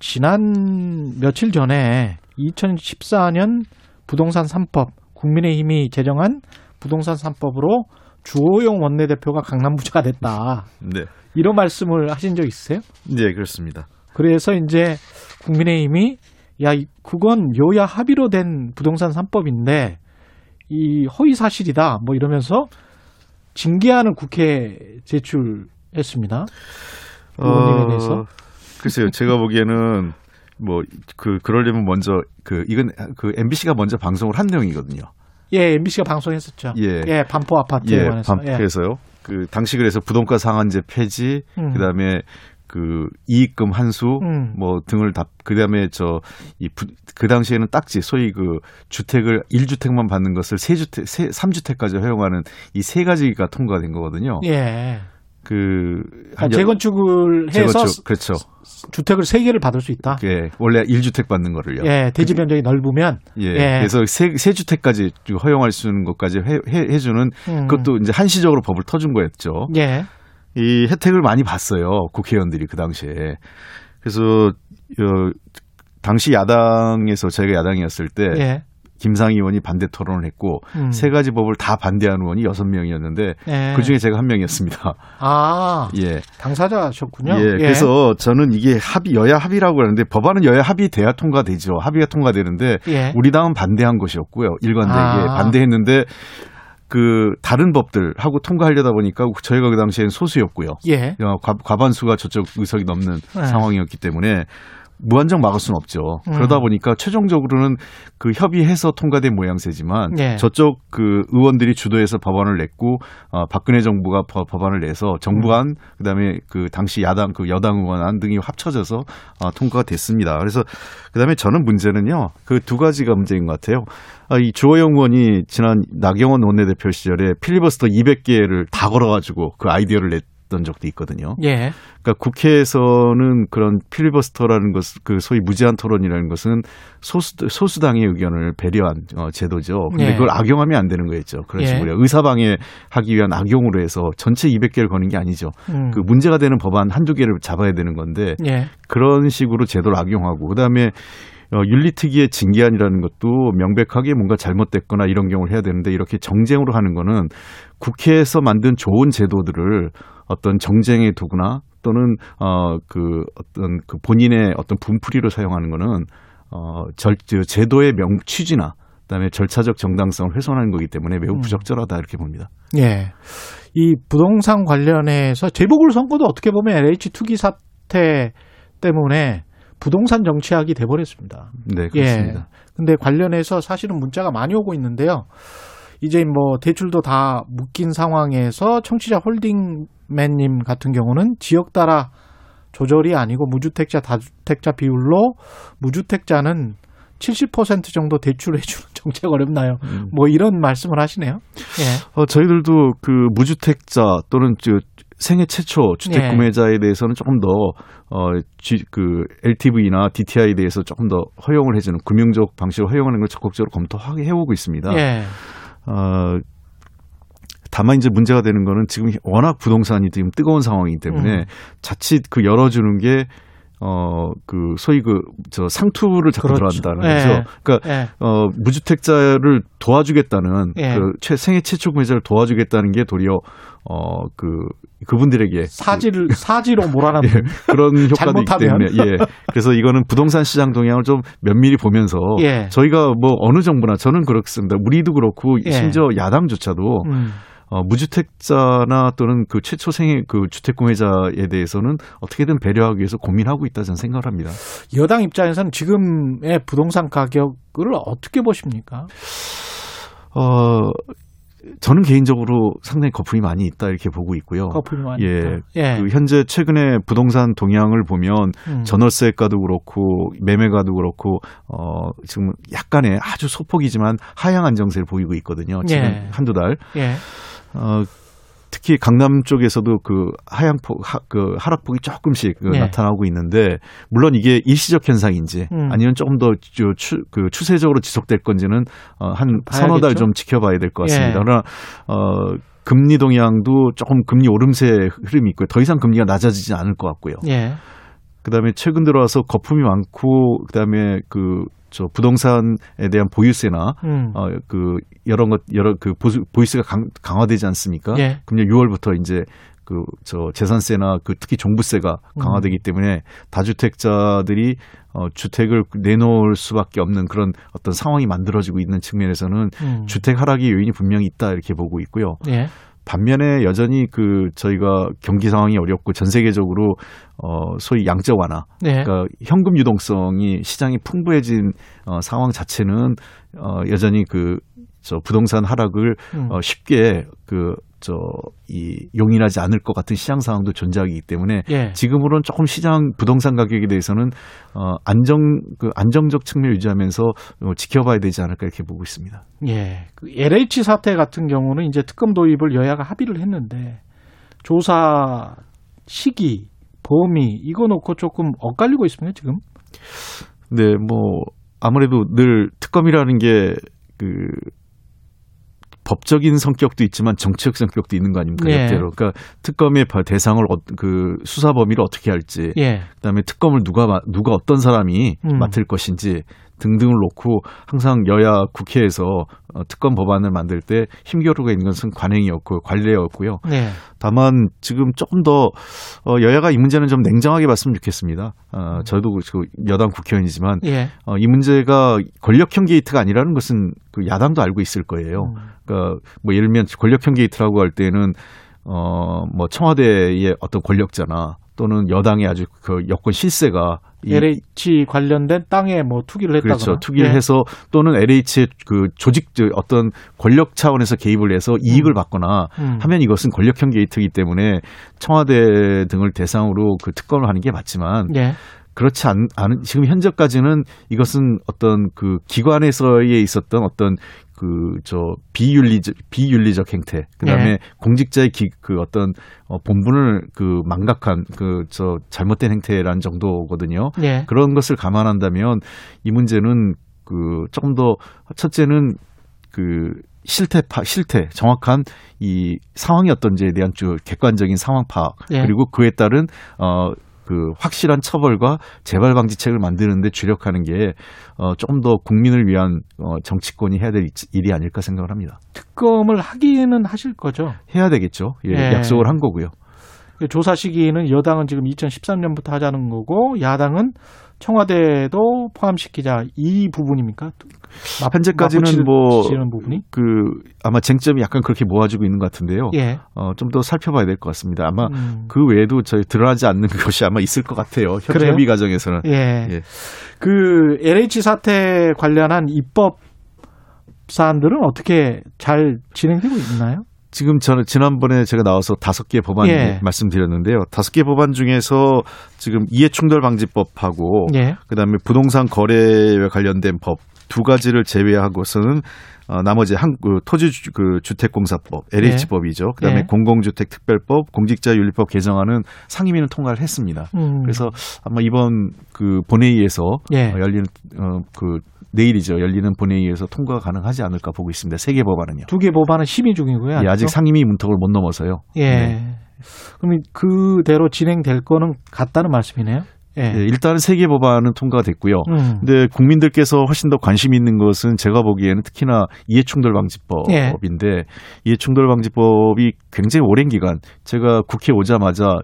지난 며칠 전에 2014년 부동산 3법 국민의힘이 제정한 부동산 3법으로 주호영 원내대표가 강남 부자가 됐다. 네. 이런 말씀을 하신 적 있으세요? 네, 그렇습니다. 그래서 이제 국민의힘이 야, 그건 여야 합의로 된 부동산 3법인데 이 허위 사실이다. 뭐 이러면서 징계하는 국회 제출했습니다. 의원님에 대해서. 어, 글쎄요. 제가 보기에는 뭐 그 그러려면 먼저 그 이건 그 MBC가 먼저 방송을 한 내용이거든요. 예, MBC가 방송했었죠. 예, 예 반포 아파트에 예, 관해서. 반포에서요. 예. 그 당시 그래서 부동가 상한제 폐지, 음. 그다음에 그 이익금 환수 음. 뭐 등을 다 그다음에 저 이 그 당시에는 딱지 소위 그 주택을 1주택만 받는 것을 3주택 3주택까지 허용하는 이 세 가지가 통과된 거거든요. 예. 그 아, 재건축을 해서 재건축, 그렇죠. 주택을 세 개를 받을 수 있다. 예, 원래 1주택 받는 거를요. 예, 대지 면적이 넓으면 예, 예. 그래서 세, 세 주택까지 허용할 수 있는 것까지 해, 해, 주는 음. 그것도 이제 한시적으로 법을 터준 거였죠. 예. 이 혜택을 많이 봤어요. 국회의원들이 그 당시에. 그래서 어, 당시 야당에서 저희가 야당이었을 때 예. 김상희 의원이 반대 토론을 했고 음. 세 가지 법을 다 반대하는 의원이 여섯 명이었는데 예. 그 중에 제가 한 명이었습니다. 아, 예, 당사자셨군요. 예, 예, 그래서 저는 이게 합의 여야 합의라고 하는데 법안은 여야 합의돼야 통과되죠. 합의가 통과되는데 예. 우리 당은 반대한 것이었고요. 일관되게 아. 반대했는데 그 다른 법들하고 통과하려다 보니까 저희가 그 당시엔 소수였고요. 예. 어, 과반수가 저쪽 의석이 넘는 네. 상황이었기 때문에 무한정 막을 수는 없죠. 음. 그러다 보니까 최종적으로는 그 협의해서 통과된 모양새지만 네. 저쪽 그 의원들이 주도해서 법안을 냈고 어, 박근혜 정부가 법안을 내서 정부안 음. 그다음에 그 당시 야당 그 여당 의원안 등이 합쳐져서 어, 통과가 됐습니다. 그래서 그다음에 저는 문제는요 그 두 가지가 문제인 것 같아요. 아, 이 주호영 의원이 지난 나경원 원내대표 시절에 필리버스터 200개를 다 걸어가지고 그 아이디어를 냈 했던 적도 있거든요. 예. 그러니까 국회에서는 그런 필리버스터라는 것, 그 소위 무제한 토론이라는 것은 소수 소수당의 의견을 배려한 어, 제도죠. 근데 예. 그걸 악용하면 안 되는 거였죠. 그런 예. 식으로 의사방해 하기 위한 악용으로 해서 전체 200개를 거는 게 아니죠. 음. 그 문제가 되는 법안 한두 개를 잡아야 되는 건데 예. 그런 식으로 제도를 악용하고 그다음에 어, 윤리특위의 징계안이라는 것도 명백하게 뭔가 잘못됐거나 이런 경우를 해야 되는데 이렇게 정쟁으로 하는 거는 국회에서 만든 좋은 제도들을 어떤 정쟁의 도구나 또는 어 그 어떤 그 본인의 어떤 분풀이로 사용하는 거는 어절 제도의 명 취지나 그다음에 절차적 정당성을 훼손하는 거기 때문에 매우 음. 부적절하다 이렇게 봅니다. 예. 이 부동산 관련해서 재보궐 선거도 어떻게 보면 LH 투기 사태 때문에 부동산 정치학이 돼버렸습니다. 네, 그렇습니다. 예. 근데 관련해서 사실은 문자가 많이 오고 있는데요. 이제 뭐 대출도 다 묶인 상황에서 청취자 홀딩맨님 같은 경우는 지역 따라 조절이 아니고 무주택자 다주택자 비율로 무주택자는 70% 정도 대출해주는 정책 어렵나요? 음. 뭐 이런 말씀을 하시네요. 예. 어, 저희들도 그 무주택자 또는 생애 최초 주택 예. 구매자에 대해서는 조금 더 어, G, 그 LTV나 DTI에 대해서 조금 더 허용을 해주는 금융적 방식으로 허용하는 걸 적극적으로 검토하게 해오고 있습니다. 예. 어, 다만 이제 문제가 되는 거는 지금 워낙 부동산이 지금 뜨거운 상황이기 때문에 음. 자칫 그 열어주는 게 어, 그, 소위 그, 저 상투를 자꾸 그렇죠. 들어간다는 예. 거죠. 그러니까, 예. 어, 무주택자를 도와주겠다는, 예. 그, 최, 생애 최초 구매자를 도와주겠다는 게 도리어, 어, 그, 그분들에게. 사지를, 사지로 몰아넣는. 예, 그런 효과도 있기 때문에, 예. 그래서 이거는 부동산 시장 동향을 좀 면밀히 보면서, 예. 저희가 뭐 어느 정부나 저는 그렇습니다. 우리도 그렇고, 예. 심지어 야당조차도, 음. 어, 무주택자나 또는 그 최초 생애 그 주택 구매자에 대해서는 어떻게든 배려하기 위해서 고민하고 있다 저는 생각을 합니다. 여당 입장에서는 지금의 부동산 가격을 어떻게 보십니까? 어, 저는 개인적으로 상당히 거품이 많이 있다 이렇게 보고 있고요. 거품이 많이 예, 있다. 예. 그 현재 최근에 부동산 동향을 보면 음. 전월세가도 그렇고 매매가도 그렇고 어 지금 약간의 아주 소폭이지만 하향 안정세를 보이고 있거든요. 지금 예. 한두 달. 예. 어, 특히 강남 쪽에서도 그 하향폭, 하, 그 하락폭이 조금씩 그 네. 나타나고 있는데, 물론 이게 일시적 현상인지, 음. 아니면 조금 더 추, 그 추세적으로 지속될 건지는, 어, 한 서너 달 좀 지켜봐야 될 것 같습니다. 예. 그러나, 어, 금리 동향도 조금 금리 오름세 흐름이 있고요. 더 이상 금리가 낮아지지 않을 것 같고요. 예. 그다음에 최근 들어와서 거품이 많고 그다음에 그 저 부동산에 대한 보유세나 음. 어그 여러 것 여러 그 보유세가 강, 강화되지 않습니까? 예. 금년 6월부터 이제 그 저 재산세나 그 특히 종부세가 강화되기 음. 때문에 다주택자들이 어 주택을 내놓을 수밖에 없는 그런 어떤 상황이 만들어지고 있는 측면에서는 음. 주택 하락의 요인이 분명히 있다 이렇게 보고 있고요. 예. 반면에 여전히 그 저희가 경기 상황이 어렵고 전 세계적으로 어 소위 양적 완화, 네. 그러니까 현금 유동성이 시장이 풍부해진 어 상황 자체는 어 여전히 그 저 부동산 하락을 음. 어, 쉽게 그 저 이 용인하지 않을 것 같은 시장 상황도 존재하기 때문에 예. 지금으로는 조금 시장 부동산 가격에 대해서는 어 안정 그 안정적 측면 유지하면서 어, 지켜봐야 되지 않을까 이렇게 보고 있습니다. 예. 그 LH 사태 같은 경우는 이제 특검 도입을 여야가 합의를 했는데 조사 시기, 범위 이거 놓고 조금 엇갈리고 있습니다 지금. 네, 뭐 아무래도 늘 특검이라는 게그 법적인 성격도 있지만 정치적 성격도 있는 거 아닙니까? 예. 그러니까 특검의 대상을 어, 그 수사 범위를 어떻게 할지, 예. 그다음에 특검을 누가 누가 어떤 사람이 음. 맡을 것인지 등등을 놓고 항상 여야 국회에서 어, 특검 법안을 만들 때 힘겨루가 있는 것은 관행이었고 관례였고요. 네. 다만 지금 조금 더 어, 여야가 이 문제는 좀 냉정하게 봤으면 좋겠습니다. 어, 저도 그 여당 국회의원이지만 예. 어, 이 문제가 권력형 게이트가 아니라는 것은 그 야당도 알고 있을 거예요. 음. 그러니까 뭐 예를 들면 권력형 게이트라고 할 때는 어, 뭐 청와대의 어떤 권력자나 또는 여당의 아주 그 여권 실세가 LH 관련된 땅에 뭐 투기를 했다거나 그렇죠. 투기를 네. 해서 또는 LH의 그 조직 어떤 권력 차원에서 개입을 해서 이익을 음. 받거나 음. 하면 이것은 권력형 게이트이기 때문에 청와대 등을 대상으로 그 특검을 하는 게 맞지만 네. 그렇지 않, 않은 지금 현재까지는 이것은 어떤 그 기관에서의 있었던 어떤 그 저 비윤리적 비윤리적 행태 그다음에 예. 공직자의 기, 그 어떤 어, 본분을 그 망각한 그 저 잘못된 행태라는 정도거든요. 예. 그런 것을 감안한다면 이 문제는 그 조금 더 첫째는 그 실태 파 실태 정확한 이 상황이 어떤지에 대한 주 객관적인 상황 파악 예. 그리고 그에 따른 어 그 확실한 처벌과 재발 방지책을 만드는데 주력하는 게 어, 조금 더 국민을 위한 어, 정치권이 해야 될 일이 아닐까 생각을 합니다. 특검을 하기는 하실 거죠? 해야 되겠죠. 예, 예. 약속을 한 거고요. 조사 시기는 여당은 지금 2013년부터 하자는 거고 야당은 청와대도 포함시키자 이 부분입니까? 현재까지는 뭐 그 아마 쟁점이 약간 그렇게 모아지고 있는 것 같은데요. 예. 어, 좀 더 살펴봐야 될 것 같습니다. 아마 음. 그 외에도 저희 드러나지 않는 것이 아마 있을 것 같아요. 협의 과정에서는. 예. 예. 그 LH 사태 관련한 입법 사안들은 어떻게 잘 진행되고 있나요? 지금 저는 지난번에 제가 나와서 다섯 개 법안 예. 말씀드렸는데요. 다섯 개 법안 중에서 지금 이해충돌 방지법하고 예. 그다음에 부동산 거래와 관련된 법 두 가지를 제외하고서는 어, 나머지 한 그, 토지 주, 그 주택공사법 LH법이죠. 그다음에 예. 공공주택 특별법, 공직자윤리법 개정안은 상임위는 통과를 했습니다. 음. 그래서 아마 이번 그 본회의에서 예. 어, 열리는 어, 그 내일이죠. 열리는 본회의에서 통과가 가능하지 않을까 보고 있습니다. 세 개 법안은요. 두 개 법안은 심의 중이고요. 예, 아직 상임위 문턱을 못 넘어서요. 예. 네. 그럼 그대로 진행될 거는 같다는 말씀이네요. 예. 네, 일단은 세계 법안은 통과됐고요. 음. 근데 국민들께서 훨씬 더 관심 있는 것은 제가 보기에는 특히나 이해충돌 방지법인데 예. 이해충돌 방지법이 굉장히 오랜 기간 제가 국회 오자마자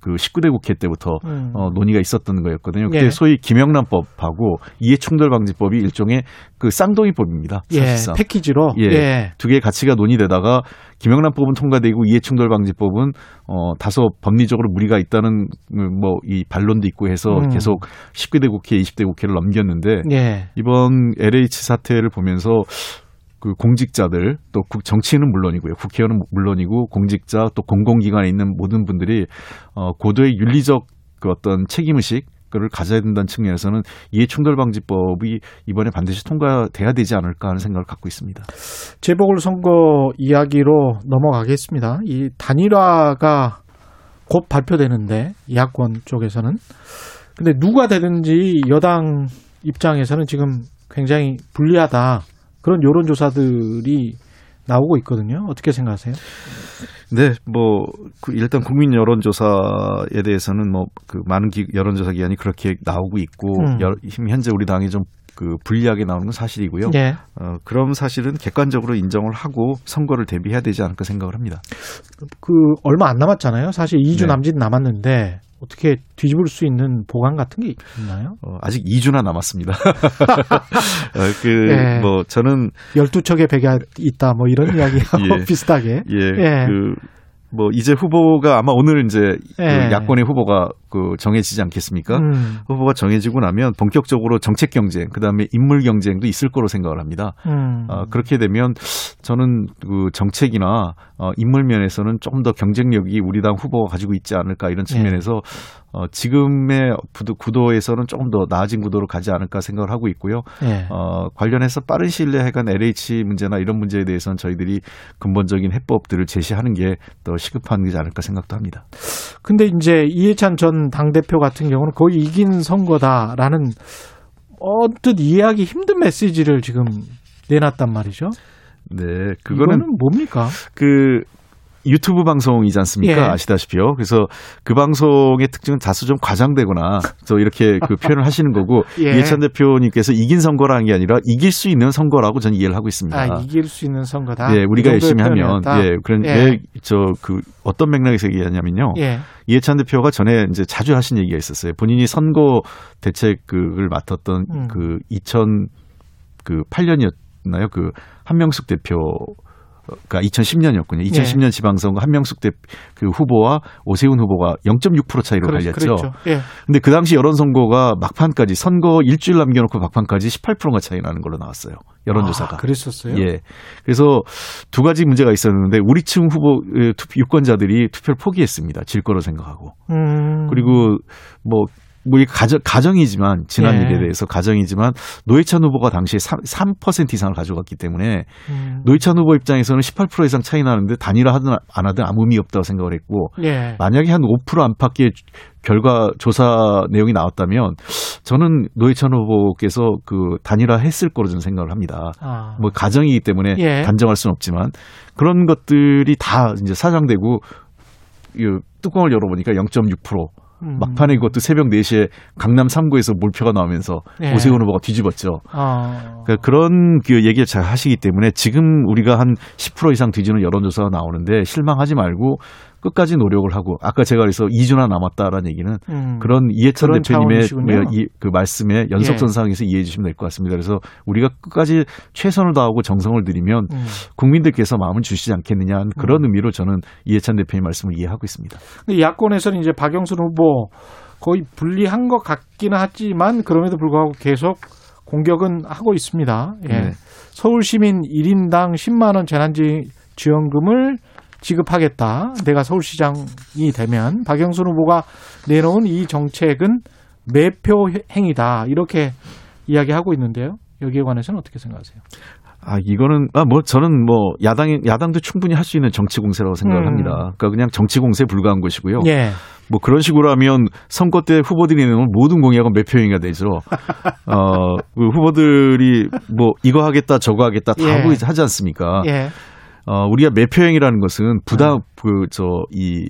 그 19대 국회 때부터 음. 어, 논의가 있었던 거였거든요. 그때 예. 소위 김영란법하고 이해충돌 방지법이 일종의 그 쌍둥이법입니다. 예, 사실상. 예, 패키지로 예, 예. 두 개의 가치가 논의되다가 김영란법은 통과되고 이해충돌방지법은 어 다소 법리적으로 무리가 있다는 뭐 이 반론도 있고 해서 음. 계속 19대 국회, 20대 국회를 넘겼는데 예. 이번 LH 사태를 보면서 그 공직자들 또 정치인은 물론이고요. 국회의원은 물론이고 공직자 또 공공기관에 있는 모든 분들이 어 고도의 윤리적 그 어떤 책임의식 을 가져야 된다는 측면에서는 이해충돌방지법이 이번에 반드시 통과돼야 되지 않을까 하는 생각을 갖고 있습니다. 재보궐선거 이야기로 넘어가겠습니다. 이 단일화가 곧 발표되는데 야권 쪽에서는 근데 누가 되든지 여당 입장에서는 지금 굉장히 불리하다 그런 여론조사들이 나오고 있거든요. 어떻게 생각하세요? 네, 뭐그 일단 국민 여론조사에 대해서는 뭐 그 많은 기, 여론조사 기관이 그렇게 나오고 있고 음. 여, 현재 우리 당이 좀그 불리하게 나오는 건 사실이고요. 네. 어, 그럼 사실은 객관적으로 인정을 하고 선거를 대비해야 되지 않을까 생각을 합니다. 그 얼마 안 남았잖아요. 사실 2주 네. 남짓 남았는데 어떻게 뒤집을 수 있는 보관 같은 게 있나요? 어, 아직 2주나 남았습니다. 어, 그, 예. 뭐, 저는. 12척의 백이 있다, 뭐 이런 이야기하고 예. 비슷하게. 예. 예. 그, 뭐 이제 후보가 아마 오늘 이제 그 예. 그 야권의 후보가 그 정해지지 않겠습니까? 음. 후보가 정해지고 나면 본격적으로 정책 경쟁, 그다음에 인물 경쟁도 있을 거로 생각을 합니다. 음. 어, 그렇게 되면 저는 그 정책이나 어, 인물 면에서는 조금 더 경쟁력이 우리 당 후보가 가지고 있지 않을까 이런 측면에서 예. 어, 지금의 구도 에서는 조금 더 나아진 구도로 가지 않을까 생각을 하고 있고요. 예. 어, 관련해서 빠른 시일 내에 해간 LH 문제나 이런 문제에 대해서는 저희들이 근본적인 해법들을 제시하는 게더 시급한 게 않을까 생각도 합니다. 근데 이제 이해찬 전 당대표 같은 경우는 거의 이긴 선거다라는 언뜻 이해하기 힘든 메시지를 지금 내놨단 말이죠. 네, 그거는 뭡니까? 그 유튜브 방송이지 않습니까? 예. 아시다시피요. 그래서 그 방송의 특징은 다소 좀 과장되거나 또 이렇게 그 표현을 하시는 거고 예. 이해찬 대표님께서 이긴 선거라는 게 아니라 이길 수 있는 선거라고 저는 이해를 하고 있습니다. 아, 이길 수 있는 선거다. 예, 우리가 열심히 하면 예, 그런 예. 왜저그 어떤 맥락에서 얘기하냐면요. 예. 이해찬 대표가 전에 이제 자주 하신 얘기가 있었어요. 본인이 선거 대책을 맡았던 음. 그 2000, 그 8년이었나요? 그 한명숙 대표 그러니까 2010년이었군요. 2010년 예. 지방선거 한명숙 대 그 후보와 오세훈 후보가 0.6% 차이로 그렇, 갈렸죠. 그렇죠. 예. 근데 그 당시 여론선거가 막판까지 선거 일주일 남겨놓고 막판까지 18%가 차이 나는 걸로 나왔어요. 여론조사가. 아, 그랬었어요? 예. 그래서 두 가지 문제가 있었는데 우리층 후보 유권자들이 투표를 포기했습니다. 질 거로 생각하고. 음. 그리고 뭐 뭐 가정, 가정이지만 지난 예. 일에 대해서 가정이지만 노회찬 후보가 당시에 3, 3% 이상을 가져갔기 때문에 음. 노회찬 후보 입장에서는 18% 이상 차이 나는데 단일화 하든 안 하든 아무 의미 없다고 생각을 했고 예. 만약에 한 5% 안팎의 결과 조사 내용이 나왔다면 저는 노회찬 후보께서 그 단일화 했을 거로 저는 생각을 합니다. 아. 뭐 가정이기 때문에 예. 단정할 수는 없지만 그런 것들이 다 이제 사장되고 이 뚜껑을 열어보니까 0.6% 음. 막판에 그것도 새벽 4시에 강남 3구에서 몰표가 나오면서 예. 오세훈 후보가 뒤집었죠. 아. 그러니까 그런 그 얘기를 잘 하시기 때문에 지금 우리가 한 10% 이상 뒤지는 여론조사가 나오는데 실망하지 말고 끝까지 노력을 하고 아까 제가 그래서 2주나 남았다라는 얘기는 음. 그런 이해찬 대표님의 뭐 이, 그 말씀에 연속선상에서 예. 이해해 주시면 될 것 같습니다. 그래서 우리가 끝까지 최선을 다하고 정성을 들이면 음. 국민들께서 마음을 주시지 않겠느냐 그런 음. 의미로 저는 이해찬 대표님 말씀을 이해하고 있습니다. 야권에서는 이제 박영순 후보 거의 불리한 것 같기는 하지만 그럼에도 불구하고 계속 공격은 하고 있습니다. 예. 네. 서울 시민 1인당 10만 원 재난지원금을 지급하겠다. 내가 서울시장이 되면 박영순 후보가 내놓은 이 정책은 매표 행위다. 이렇게 이야기하고 있는데요. 여기에 관해서는 어떻게 생각하세요? 아, 이거는, 아, 뭐, 저는 뭐, 야당, 야당도 충분히 할 수 있는 정치 공세라고 생각을 음. 합니다. 그러니까 그냥 정치 공세에 불과한 것이고요. 예. 뭐 그런 식으로 하면 선거 때 후보들이 내놓은 모든 공약은 매표행위가 되죠. 어, 그 후보들이 뭐, 이거 하겠다, 저거 하겠다 다 예. 하지 않습니까? 예. 어, 우리가 매표행이라는 것은 부담, 음. 그, 저, 이,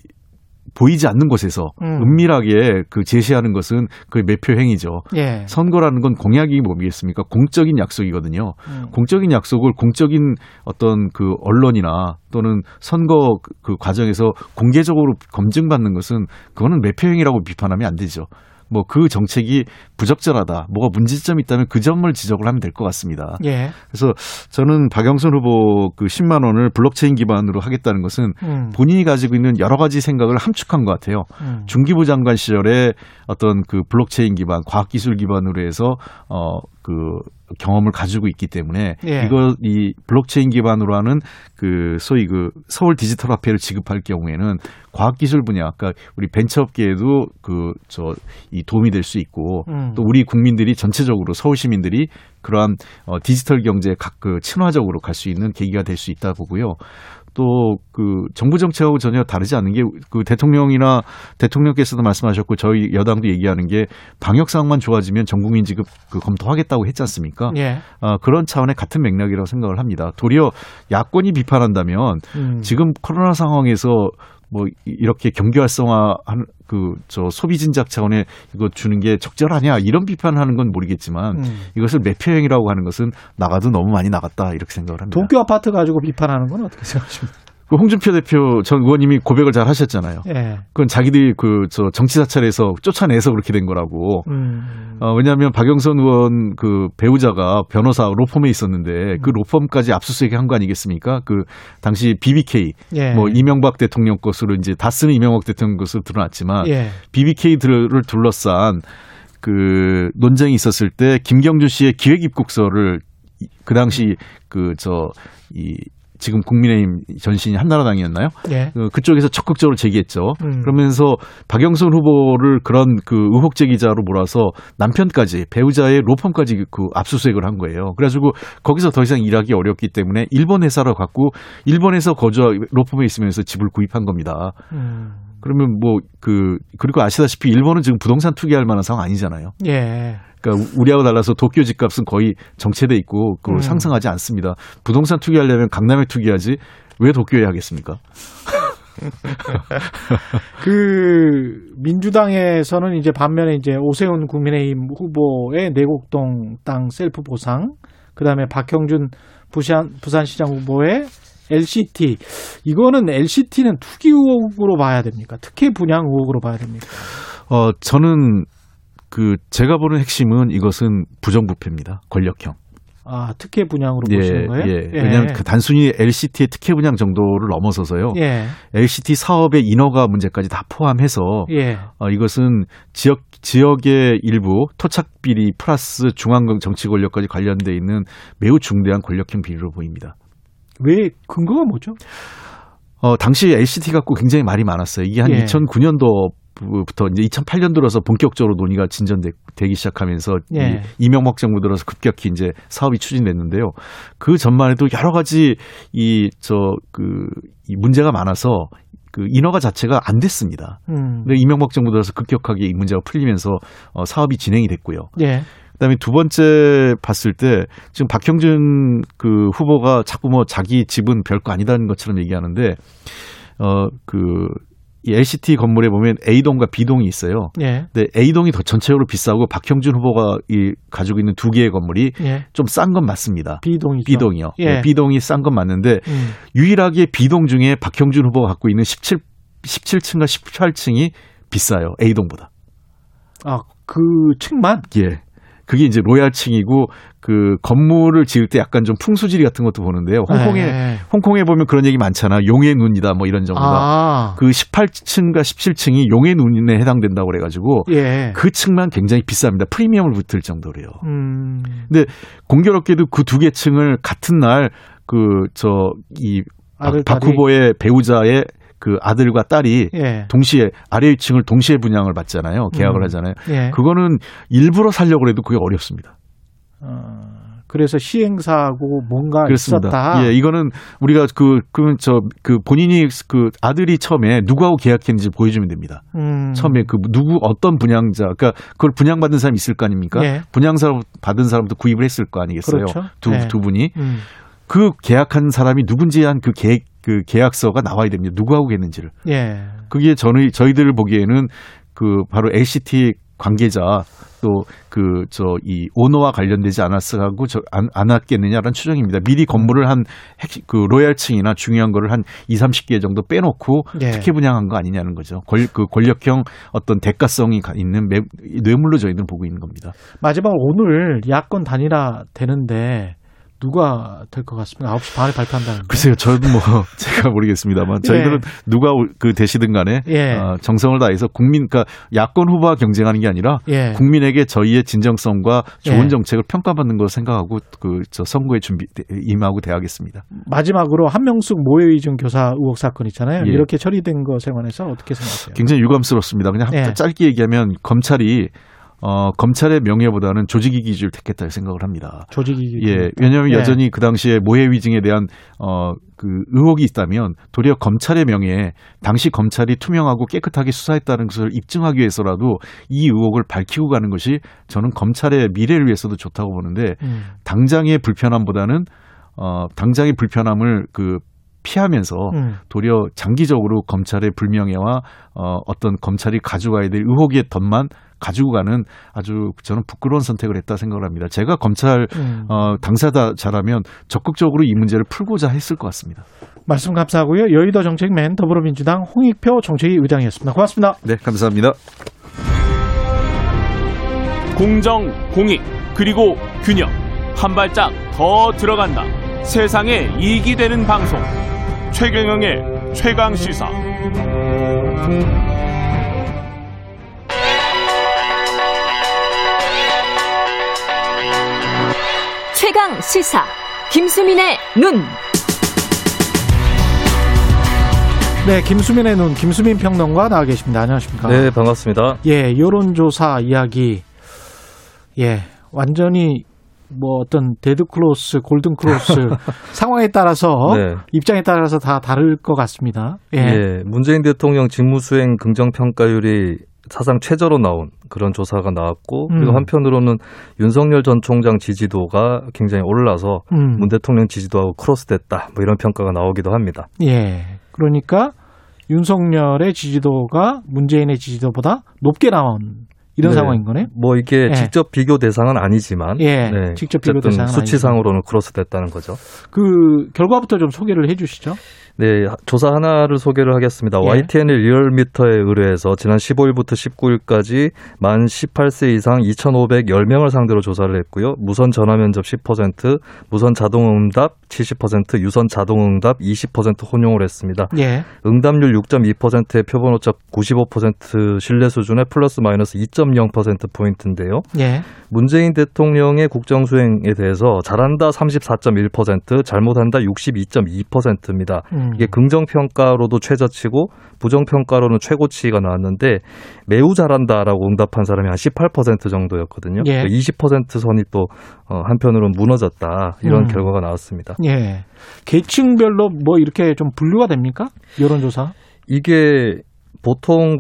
보이지 않는 곳에서 음. 은밀하게 그 제시하는 것은 그 매표 행위죠. 예. 선거라는 건 공약이 뭐겠습니까? 공적인 약속이거든요. 음. 공적인 약속을 공적인 어떤 그 언론이나 또는 선거 그 과정에서 공개적으로 검증받는 것은 그거는 매표 행위라고 비판하면 안 되죠. 뭐 그 정책이 부적절하다, 뭐가 문제점이 있다면 그 점을 지적을 하면 될 것 같습니다. 예. 그래서 저는 박영선 후보 그 10만 원을 블록체인 기반으로 하겠다는 것은 음. 본인이 가지고 있는 여러 가지 생각을 함축한 것 같아요. 음. 중기부 장관 시절에 어떤 그 블록체인 기반, 과학기술 기반으로 해서 어 그 경험을 가지고 있기 때문에 예. 이거 이 블록체인 기반으로 하는 그 소위 그 서울 디지털 화폐를 지급할 경우에는 과학기술 분야 아까 우리 벤처업계에도 그 저 이 도움이 될 수 있고 음. 또 우리 국민들이 전체적으로 서울 시민들이 그러한 어 디지털 경제 각그 친화적으로 갈 수 있는 계기가 될 수 있다 보고요. 또그 정부 정책하고 전혀 다르지 않은 게 그 대통령이나 대통령께서도 말씀하셨고 저희 여당도 얘기하는 게 방역 상황만 좋아지면 전 국민 지급 그 검토하겠다고 했지 않습니까? 예. 어, 그런 차원의 같은 맥락이라고 생각을 합니다. 도리어 야권이 비판한다면 음. 지금 코로나 상황에서 뭐 이렇게 경기 활성화하는 그저 소비 진작 차원에 이거 주는 게 적절하냐 이런 비판하는 건 모르겠지만 음. 이것을 매표행이라고 하는 것은 나가도 너무 많이 나갔다 이렇게 생각을 합니다. 도쿄 아파트 가지고 비판하는 건 어떻게 생각하십니까? 그 홍준표 대표 전 의원님이 고백을 잘 하셨잖아요. 예. 그건 자기들이 그 저 정치 사찰에서 쫓아내서 그렇게 된 거라고. 음. 어, 왜냐하면 박영선 의원 그 배우자가 변호사 로펌에 있었는데 그 음. 로펌까지 압수수색 한거 아니겠습니까? 그 당시 BBK 예. 뭐 이명박 대통령 것으로 이제 다 쓰는 이명박 대통령 것으로 드러났지만 예. BBK들을 둘러싼 그 논쟁이 있었을 때 김경준 씨의 기획 입국서를 그 당시 그 저 이 지금 국민의힘 전신이 한나라당이었나요? 예. 그, 그쪽에서 적극적으로 제기했죠. 음. 그러면서 박영선 후보를 그런 그 의혹 제기자로 몰아서 남편까지 배우자의 로펌까지 그 압수수색을 한 거예요. 그래가지고 거기서 더 이상 일하기 어렵기 때문에 일본 회사를 갖고 일본에서 거주 로펌에 있으면서 집을 구입한 겁니다. 음. 그러면 뭐 그 그리고 아시다시피 일본은 지금 부동산 투기할 만한 상황 아니잖아요. 예. 그러니까 우리하고 달라서 도쿄 집값은 거의 정체돼 있고 그 음. 상승하지 않습니다. 부동산 투기하려면 강남에 투기하지 왜 도쿄에 하겠습니까? 그 민주당에서는 이제 반면에 이제 오세훈 국민의힘 후보의 내곡동 땅 셀프 보상, 그다음에 박형준 부산 부산시장 후보의 LCT 이거는 LCT는 투기 의혹으로 봐야 됩니까? 특혜 분양 의혹으로 봐야 됩니까? 어 저는 그 제가 보는 핵심은 이것은 부정부패입니다. 권력형. 아, 특혜 분양으로 예, 보시는 거예요? 예. 예. 왜냐하면 그 단순히 LCT의 특혜 분양 정도를 넘어서서요. 예. LCT 사업의 인허가 문제까지 다 포함해서 예. 어, 이것은 지역 지역의 일부 토착 비리 플러스 중앙 정치 권력까지 관련돼 있는 매우 중대한 권력형 비리로 보입니다. 왜 근거가 뭐죠? 어, 당시 LCT 갖고 굉장히 말이 많았어요. 이게 한 예. 2009년도 부터 이제 2008년 들어서 본격적으로 논의가 진전되기 시작하면서 예. 이명박 정부 들어서 급격히 이제 사업이 추진됐는데요. 그 전만 해도 여러 가지 이 저그 이 문제가 많아서 그 인허가 자체가 안 됐습니다. 음. 근데 이명박 정부 들어서 급격하게 이 문제가 풀리면서 어, 사업이 진행이 됐고요. 예. 그다음에 두 번째 봤을 때 지금 박형준 그 후보가 자꾸 뭐 자기 집은 별거 아니다는 것처럼 얘기하는데 어그 이 LCT 건물에 보면 A동과 B동이 있어요. 예. 근데 A동이 더 전체적으로 비싸고 박형준 후보가 이 가지고 있는 두 개의 건물이 예. 좀싼 건 맞습니다. B동이죠. B동이요. 예. 네, B동이 싼 건 맞는데 음. 유일하게 B동 중에 박형준 후보가 갖고 있는 17 17층과 18층이 비싸요. A동보다. 아, 그 층만? 예. 그게 이제 로얄층이고 그 건물을 지을 때 약간 좀 풍수지리 같은 것도 보는데요. 홍콩에 네. 홍콩에 보면 그런 얘기 많잖아. 용의 눈이다 뭐 이런 정도가. 아. 그 18층과 17층이 용의 눈에 해당된다고 그래 가지고 예. 그 층만 굉장히 비쌉니다. 프리미엄을 붙을 정도로요. 음. 근데 공교롭게도 그 두 개 층을 같은 날 그 저 이 박 후보의 배우자의 그 아들과 딸이 예. 동시에 아래 위층을 동시에 분양을 받잖아요. 계약을 음. 하잖아요. 예. 그거는 일부러 살려고 해도 그게 어렵습니다. 어, 그래서 시행사하고 뭔가 그렇습니다. 있었다. 예, 이거는 우리가 그 그러면 저그 본인이 그 아들이 처음에 누구하고 계약했는지 보여주면 됩니다. 음. 처음에 그 누구 어떤 분양자, 그러니까 그걸 분양받은 사람이 있을 거 아닙니까? 예. 분양사 받은 사람도 구입을 했을 거 아니겠어요? 그렇죠. 두, 예. 두 분이. 음. 그 계약한 사람이 누군지 한 그 계획 그 계약서가 나와야 됩니다. 누구하고 했는지를. 예. 그게 저는 저희들을 보기에는 그 바로 LCT 관계자 또 그 저 이 오너와 관련되지 않았어가고 저 안 않았겠느냐라는 추정입니다. 미리 건물을 한 그 로얄층이나 중요한 거를 한 2, 30개 정도 빼놓고 예. 특혜 분양한 거 아니냐는 거죠. 권, 그 권력형 어떤 대가성이 있는 매, 뇌물로 저희들은 보고 있는 겁니다. 마지막 오늘 야권 단일화 되는데 누가 될 것 같습니다. 9시 반에 발표한다는. 글쎄요, 저도 뭐 제가 모르겠습니다만 예. 저희들은 예. 누가 그 되시든 간에 예. 어, 정성을 다해서 국민, 그러니까 야권 후보와 경쟁하는 게 아니라 예. 국민에게 저희의 진정성과 좋은 예. 정책을 평가받는 걸 생각하고 그 저 선거에 준비 임하고 대하겠습니다. 마지막으로 한명숙 모해이중 교사 의혹 사건 있잖아요. 예. 이렇게 처리된 것에 관해서 어떻게 생각하세요? 굉장히 유감스럽습니다. 그냥 짧게 얘기하면 검찰이 어, 검찰의 명예보다는 조직 이기 주의를 택했다 생각을 합니다. 조직 이기 예, 왜냐하면 예. 여전히 그 당시에 모해 위증에 대한 어, 그 의혹이 있다면 도리어 검찰의 명예에 당시 검찰이 투명하고 깨끗하게 수사했다는 것을 입증하기 위해서라도 이 의혹을 밝히고 가는 것이 저는 검찰의 미래를 위해서도 좋다고 보는데 음. 당장의 불편함보다는 어, 당장의 불편함을 그 피하면서 음. 도리어 장기적으로 검찰의 불명예와 어, 어떤 검찰이 가져가야 될 의혹의 덫만 가지고 가는 아주 저는 부끄러운 선택을 했다 생각을 합니다. 제가 검찰 음. 어, 당사자라면 적극적으로 이 문제를 풀고자 했을 것 같습니다. 말씀 감사하고요. 여의도 정책맨 더불어민주당 홍익표 정책위 의장이었습니다. 고맙습니다. 네, 감사합니다. 공정, 공익, 그리고 균형. 한 발짝 더 들어간다. 세상에 이익이 되는 방송. 최경영의 최강 시사. 최강 시사. 김수민의 눈. 네, 김수민의 눈, 김수민 평론가 나와 계십니다. 안녕하십니까? 네, 반갑습니다. 예, 여론조사 이야기. 예, 완전히 뭐 어떤 데드 크로스, 골든 크로스 상황에 따라서 네. 입장에 따라서 다 다를 것 같습니다. 예. 예. 문재인 대통령 직무수행 긍정 평가율이 사상 최저로 나온 그런 조사가 나왔고 음. 그리고 한편으로는 윤석열 전 총장 지지도가 굉장히 올라서 음. 문 대통령 지지도하고 크로스됐다 뭐 이런 평가가 나오기도 합니다. 예. 그러니까 윤석열의 지지도가 문재인의 지지도보다 높게 나온 이런 네. 상황인 거네. 뭐 이게 예. 직접 비교 대상은 아니지만 예. 네. 직접 비교 대상은 수치상으로는 크로스됐다는 거죠. 그 결과부터 좀 소개를 해 주시죠. 네, 조사 하나를 소개를 하겠습니다. 예. YTN 리얼미터에 의뢰해서 지난 15일부터 19일까지 만 18세 이상 2,510명을 상대로 조사를 했고요. 무선 전화 면접 10%, 무선 자동 응답 70%, 유선 자동 응답 20% 혼용을 했습니다. 예. 응답률 6.2%의 표본 오차 95% 신뢰 수준의 플러스 마이너스 2.0% 포인트인데요. 예. 문재인 대통령의 국정 수행에 대해서 잘한다 34.1%, 잘못한다 62.2%입니다. 음. 이게 긍정 평가로도 최저치고 부정 평가로는 최고치가 나왔는데 매우 잘한다라고 응답한 사람이 한 18% 정도였거든요. 예. 20% 선이 또 어, 한편으로는 무너졌다 이런 음. 결과가 나왔습니다. 예. 계층별로 뭐 이렇게 좀 분류가 됩니까? 여론조사? 이게 보통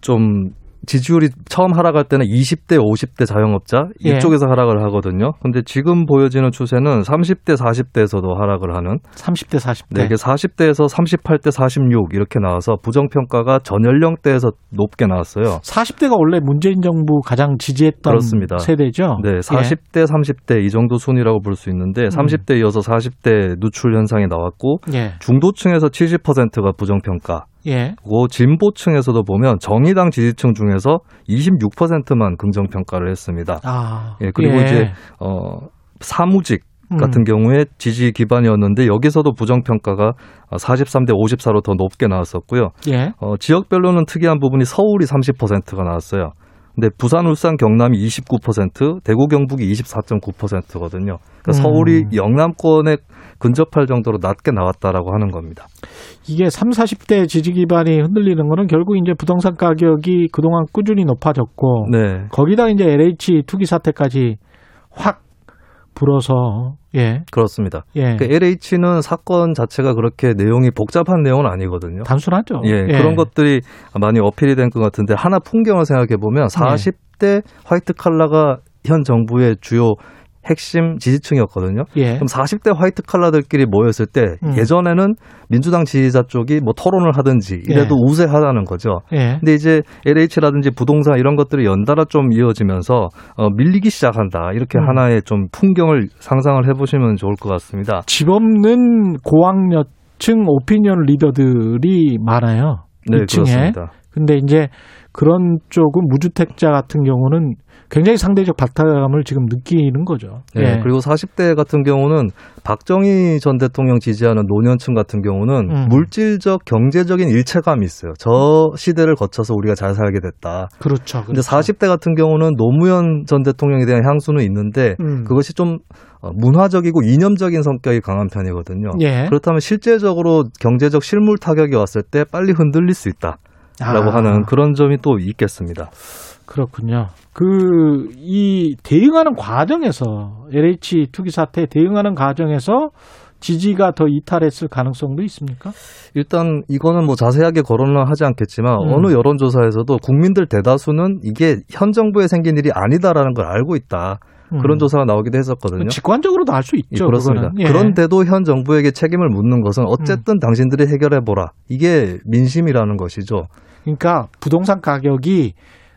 좀 지지율이 처음 하락할 때는 20대, 50대 자영업자 예. 이쪽에서 예. 하락을 하거든요. 근데 지금 보여지는 추세는 30대, 40대에서도 하락을 하는 30대, 40대. 네, 이게 40대에서 38대, 46 이렇게 나와서 부정 평가가 전 연령대에서 높게 나왔어요. 40대가 원래 문재인 정부 가장 지지했던 그렇습니다. 세대죠. 네, 40대, 예. 30대 이 정도 순이라고 볼 수 있는데 30대 음. 이어서 40대 누출 현상이 나왔고 예. 중도층에서 70%가 부정 평가. 예. 그 진보층에서도 보면 정의당 지지층 중에서 26%만 긍정 평가를 했습니다. 아, 예, 그리고 예. 이제 어 사무직 음. 같은 음. 경우에 지지 기반이었는데 여기서도 부정 평가가 43대 54로 더 높게 나왔었고요. 예. 어, 지역별로는 특이한 부분이 서울이 30%가 나왔어요. 근데 부산, 울산, 경남이 29%, 대구, 경북이 24.9%거든요. 그러니까 음. 서울이 영남권에 근접할 정도로 낮게 나왔다라고 하는 겁니다. 이게 3, 40대 지지 기반이 흔들리는 거는 결국 이제 부동산 가격이 그동안 꾸준히 높아졌고 네. 거기다 이제 LH 투기 사태까지 확 불어서 예 그렇습니다. 예. 그러니까 LH는 사건 자체가 그렇게 내용이 복잡한 내용은 아니거든요. 단순하죠. 예, 예. 그런 것들이 많이 어필이 된 것 같은데 하나 풍경을 생각해 보면 40대 예. 화이트 칼라가 현 정부의 주요 핵심 지지층이었거든요. 예. 그럼 40대 화이트 칼라들끼리 모였을 때 음. 예전에는 민주당 지지자 쪽이 뭐 토론을 하든지 이래도 예. 우세하다는 거죠. 예. 근데 이제 LH라든지 부동산 이런 것들이 연달아 좀 이어지면서 어, 밀리기 시작한다. 이렇게 음. 하나의 좀 풍경을 상상을 해보시면 좋을 것 같습니다. 집 없는 고학년층 오피니언 리더들이 많아요. 네, 2층에. 그렇습니다. 근데 이제 그런 쪽은 무주택자 같은 경우는 굉장히 상대적 박탈감을 지금 느끼는 거죠. 네. 예. 그리고 40대 같은 경우는 박정희 전 대통령 지지하는 노년층 같은 경우는 음. 물질적 경제적인 일체감이 있어요. 저 시대를 거쳐서 우리가 잘 살게 됐다. 그렇죠. 그렇죠. 근데 40대 같은 경우는 노무현 전 대통령에 대한 향수는 있는데 음. 그것이 좀 어, 문화적이고 이념적인 성격이 강한 편이거든요. 예. 그렇다면 실제적으로 경제적 실물 타격이 왔을 때 빨리 흔들릴 수 있다. 라고 아. 하는 그런 점이 또 있겠습니다. 그렇군요. 그, 이 대응하는 과정에서, LH 투기 사태에 대응하는 과정에서 지지가 더 이탈했을 가능성도 있습니까? 일단 이거는 뭐 자세하게 거론을 하지 않겠지만 음. 어느 여론조사에서도 국민들 대다수는 이게 현 정부에 생긴 일이 아니다라는 걸 알고 있다. 그런 음. 조사가 나오기도 했었거든요. 직관적으로도 알 수 있죠. 예, 그렇습니다. 예. 그런데도 현 정부에게 책임을 묻는 것은 어쨌든 음. 당신들이 해결해 보라. 이게 민심이라는 것이죠. 그러니까 부동산 가격이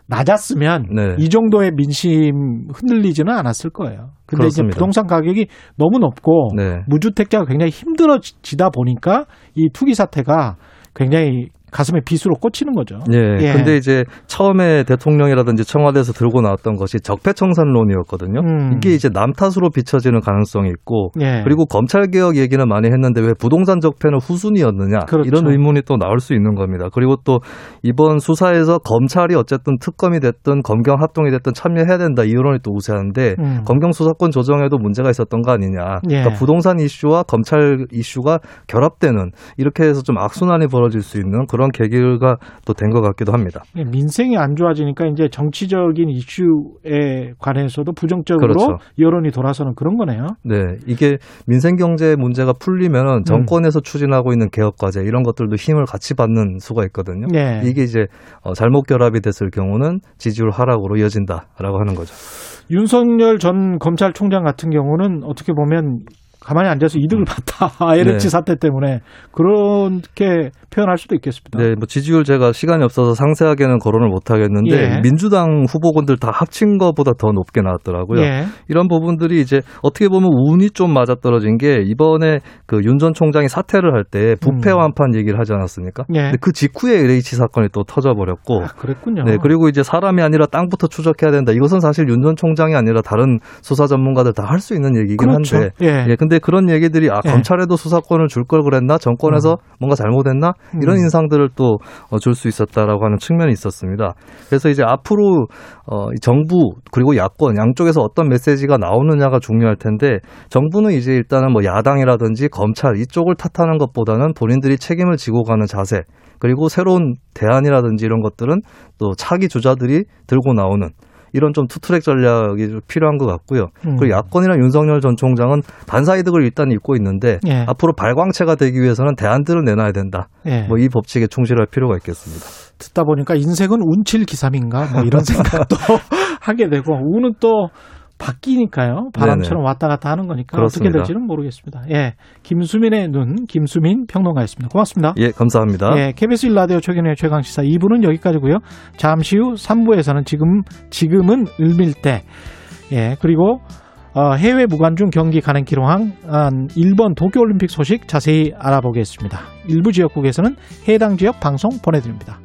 낮았으면 네. 이 정도의 민심 흔들리지는 않았을 거예요. 근데 그렇습니다. 이제 부동산 가격이 너무 높고 네. 무주택자가 굉장히 힘들어지다 보니까 이 투기 사태가 굉장히 가슴에 빗으로 꽂히는 거죠. 예. 예. 근데 이제 처음에 대통령이라든지 청와대에서 들고 나왔던 것이 적폐청산론이었거든요. 음. 이게 이제 남 탓으로 비춰지는 가능성이 있고 예. 그리고 검찰 개혁 얘기는 많이 했는데 왜 부동산 적폐는 후순위였느냐 그렇죠. 이런 의문이 또 나올 수 있는 겁니다. 그리고 또 이번 수사에서 검찰이 어쨌든 특검이 됐든 검경 합동이 됐든 참여해야 된다 이 여론이 또 우세한데 음. 검경 수사권 조정에도 문제가 있었던 거 아니냐. 예. 그러니까 부동산 이슈와 검찰 이슈가 결합되는 이렇게 해서 좀 악순환이 벌어질 수 있는 그런 그런 계기가 또 된 것 같기도 합니다. 예, 민생이 안 좋아지니까 이제 정치적인 이슈에 관해서도 부정적으로 그렇죠. 여론이 돌아서는 그런 거네요. 네, 이게 민생 경제 문제가 풀리면 음. 정권에서 음. 추진하고 있는 개혁 과제 이런 것들도 힘을 같이 받는 수가 있거든요. 네. 이게 이제 어, 잘못 결합이 됐을 경우는 지지율 하락으로 이어진다라고 하는 거죠. 윤석열 전 검찰총장 같은 경우는 어떻게 보면 가만히 앉아서 이득을 봤다. LH 네. 사태 때문에 그렇게 표현할 수도 있겠습니다. 네, 뭐 지지율 제가 시간이 없어서 상세하게는 거론을 못 하겠는데 예. 민주당 후보군들 다 합친 것보다 더 높게 나왔더라고요. 예. 이런 부분들이 이제 어떻게 보면 운이 좀 맞아떨어진 게 이번에 그 윤 전 총장이 사퇴를 할 때 부패 음. 완판 얘기를 하지 않았습니까? 예. 근데 그 직후에 LH 사건이 또 터져버렸고. 아, 그랬군요. 네, 그리고 이제 사람이 아니라 땅부터 추적해야 된다. 이것은 사실 윤 전 총장이 아니라 다른 수사 전문가들 다 할 수 있는 얘기긴 그렇죠. 한데. 예. 예. 근데 그런 얘기들이 아 예. 검찰에도 수사권을 줄 걸 그랬나? 정권에서 음. 뭔가 잘못했나? 이런 음. 인상들을 또 줄수 어, 있었다라고 하는 측면이 있었습니다. 그래서 이제 앞으로 어 정부 그리고 야권 양쪽에서 어떤 메시지가 나오느냐가 중요할 텐데 정부는 이제 일단은 뭐 야당이라든지 검찰 이쪽을 탓하는 것보다는 본인들이 책임을 지고 가는 자세 그리고 새로운 대안이라든지 이런 것들은 또 차기 주자들이 들고 나오는 이런 좀 투트랙 전략이 좀 필요한 것 같고요. 음. 그리고 야권이나 윤석열 전 총장은 반사이득을 일단 입고 있는데 예. 앞으로 발광체가 되기 위해서는 대안들을 내놔야 된다. 예. 뭐이 법칙에 충실할 필요가 있겠습니다. 듣다 보니까 인생은 운칠 기삼인가 뭐 이런 생각도 하게 되고 운은 또 바뀌니까요. 바람처럼 네네. 왔다 갔다 하는 거니까 그렇습니다. 어떻게 될지는 모르겠습니다. 예. 김수민의 눈, 김수민 평론가였습니다. 고맙습니다. 예, 감사합니다. 예, KBS 일라디오 최근의 최강시사 2부는 여기까지고요. 잠시 후 3부에서는 지금, 지금은 을밀대, 예, 그리고 어, 해외 무관중 경기 가능 기록한 일본 도쿄올림픽 소식 자세히 알아보겠습니다. 일부 지역국에서는 해당 지역 방송 보내드립니다.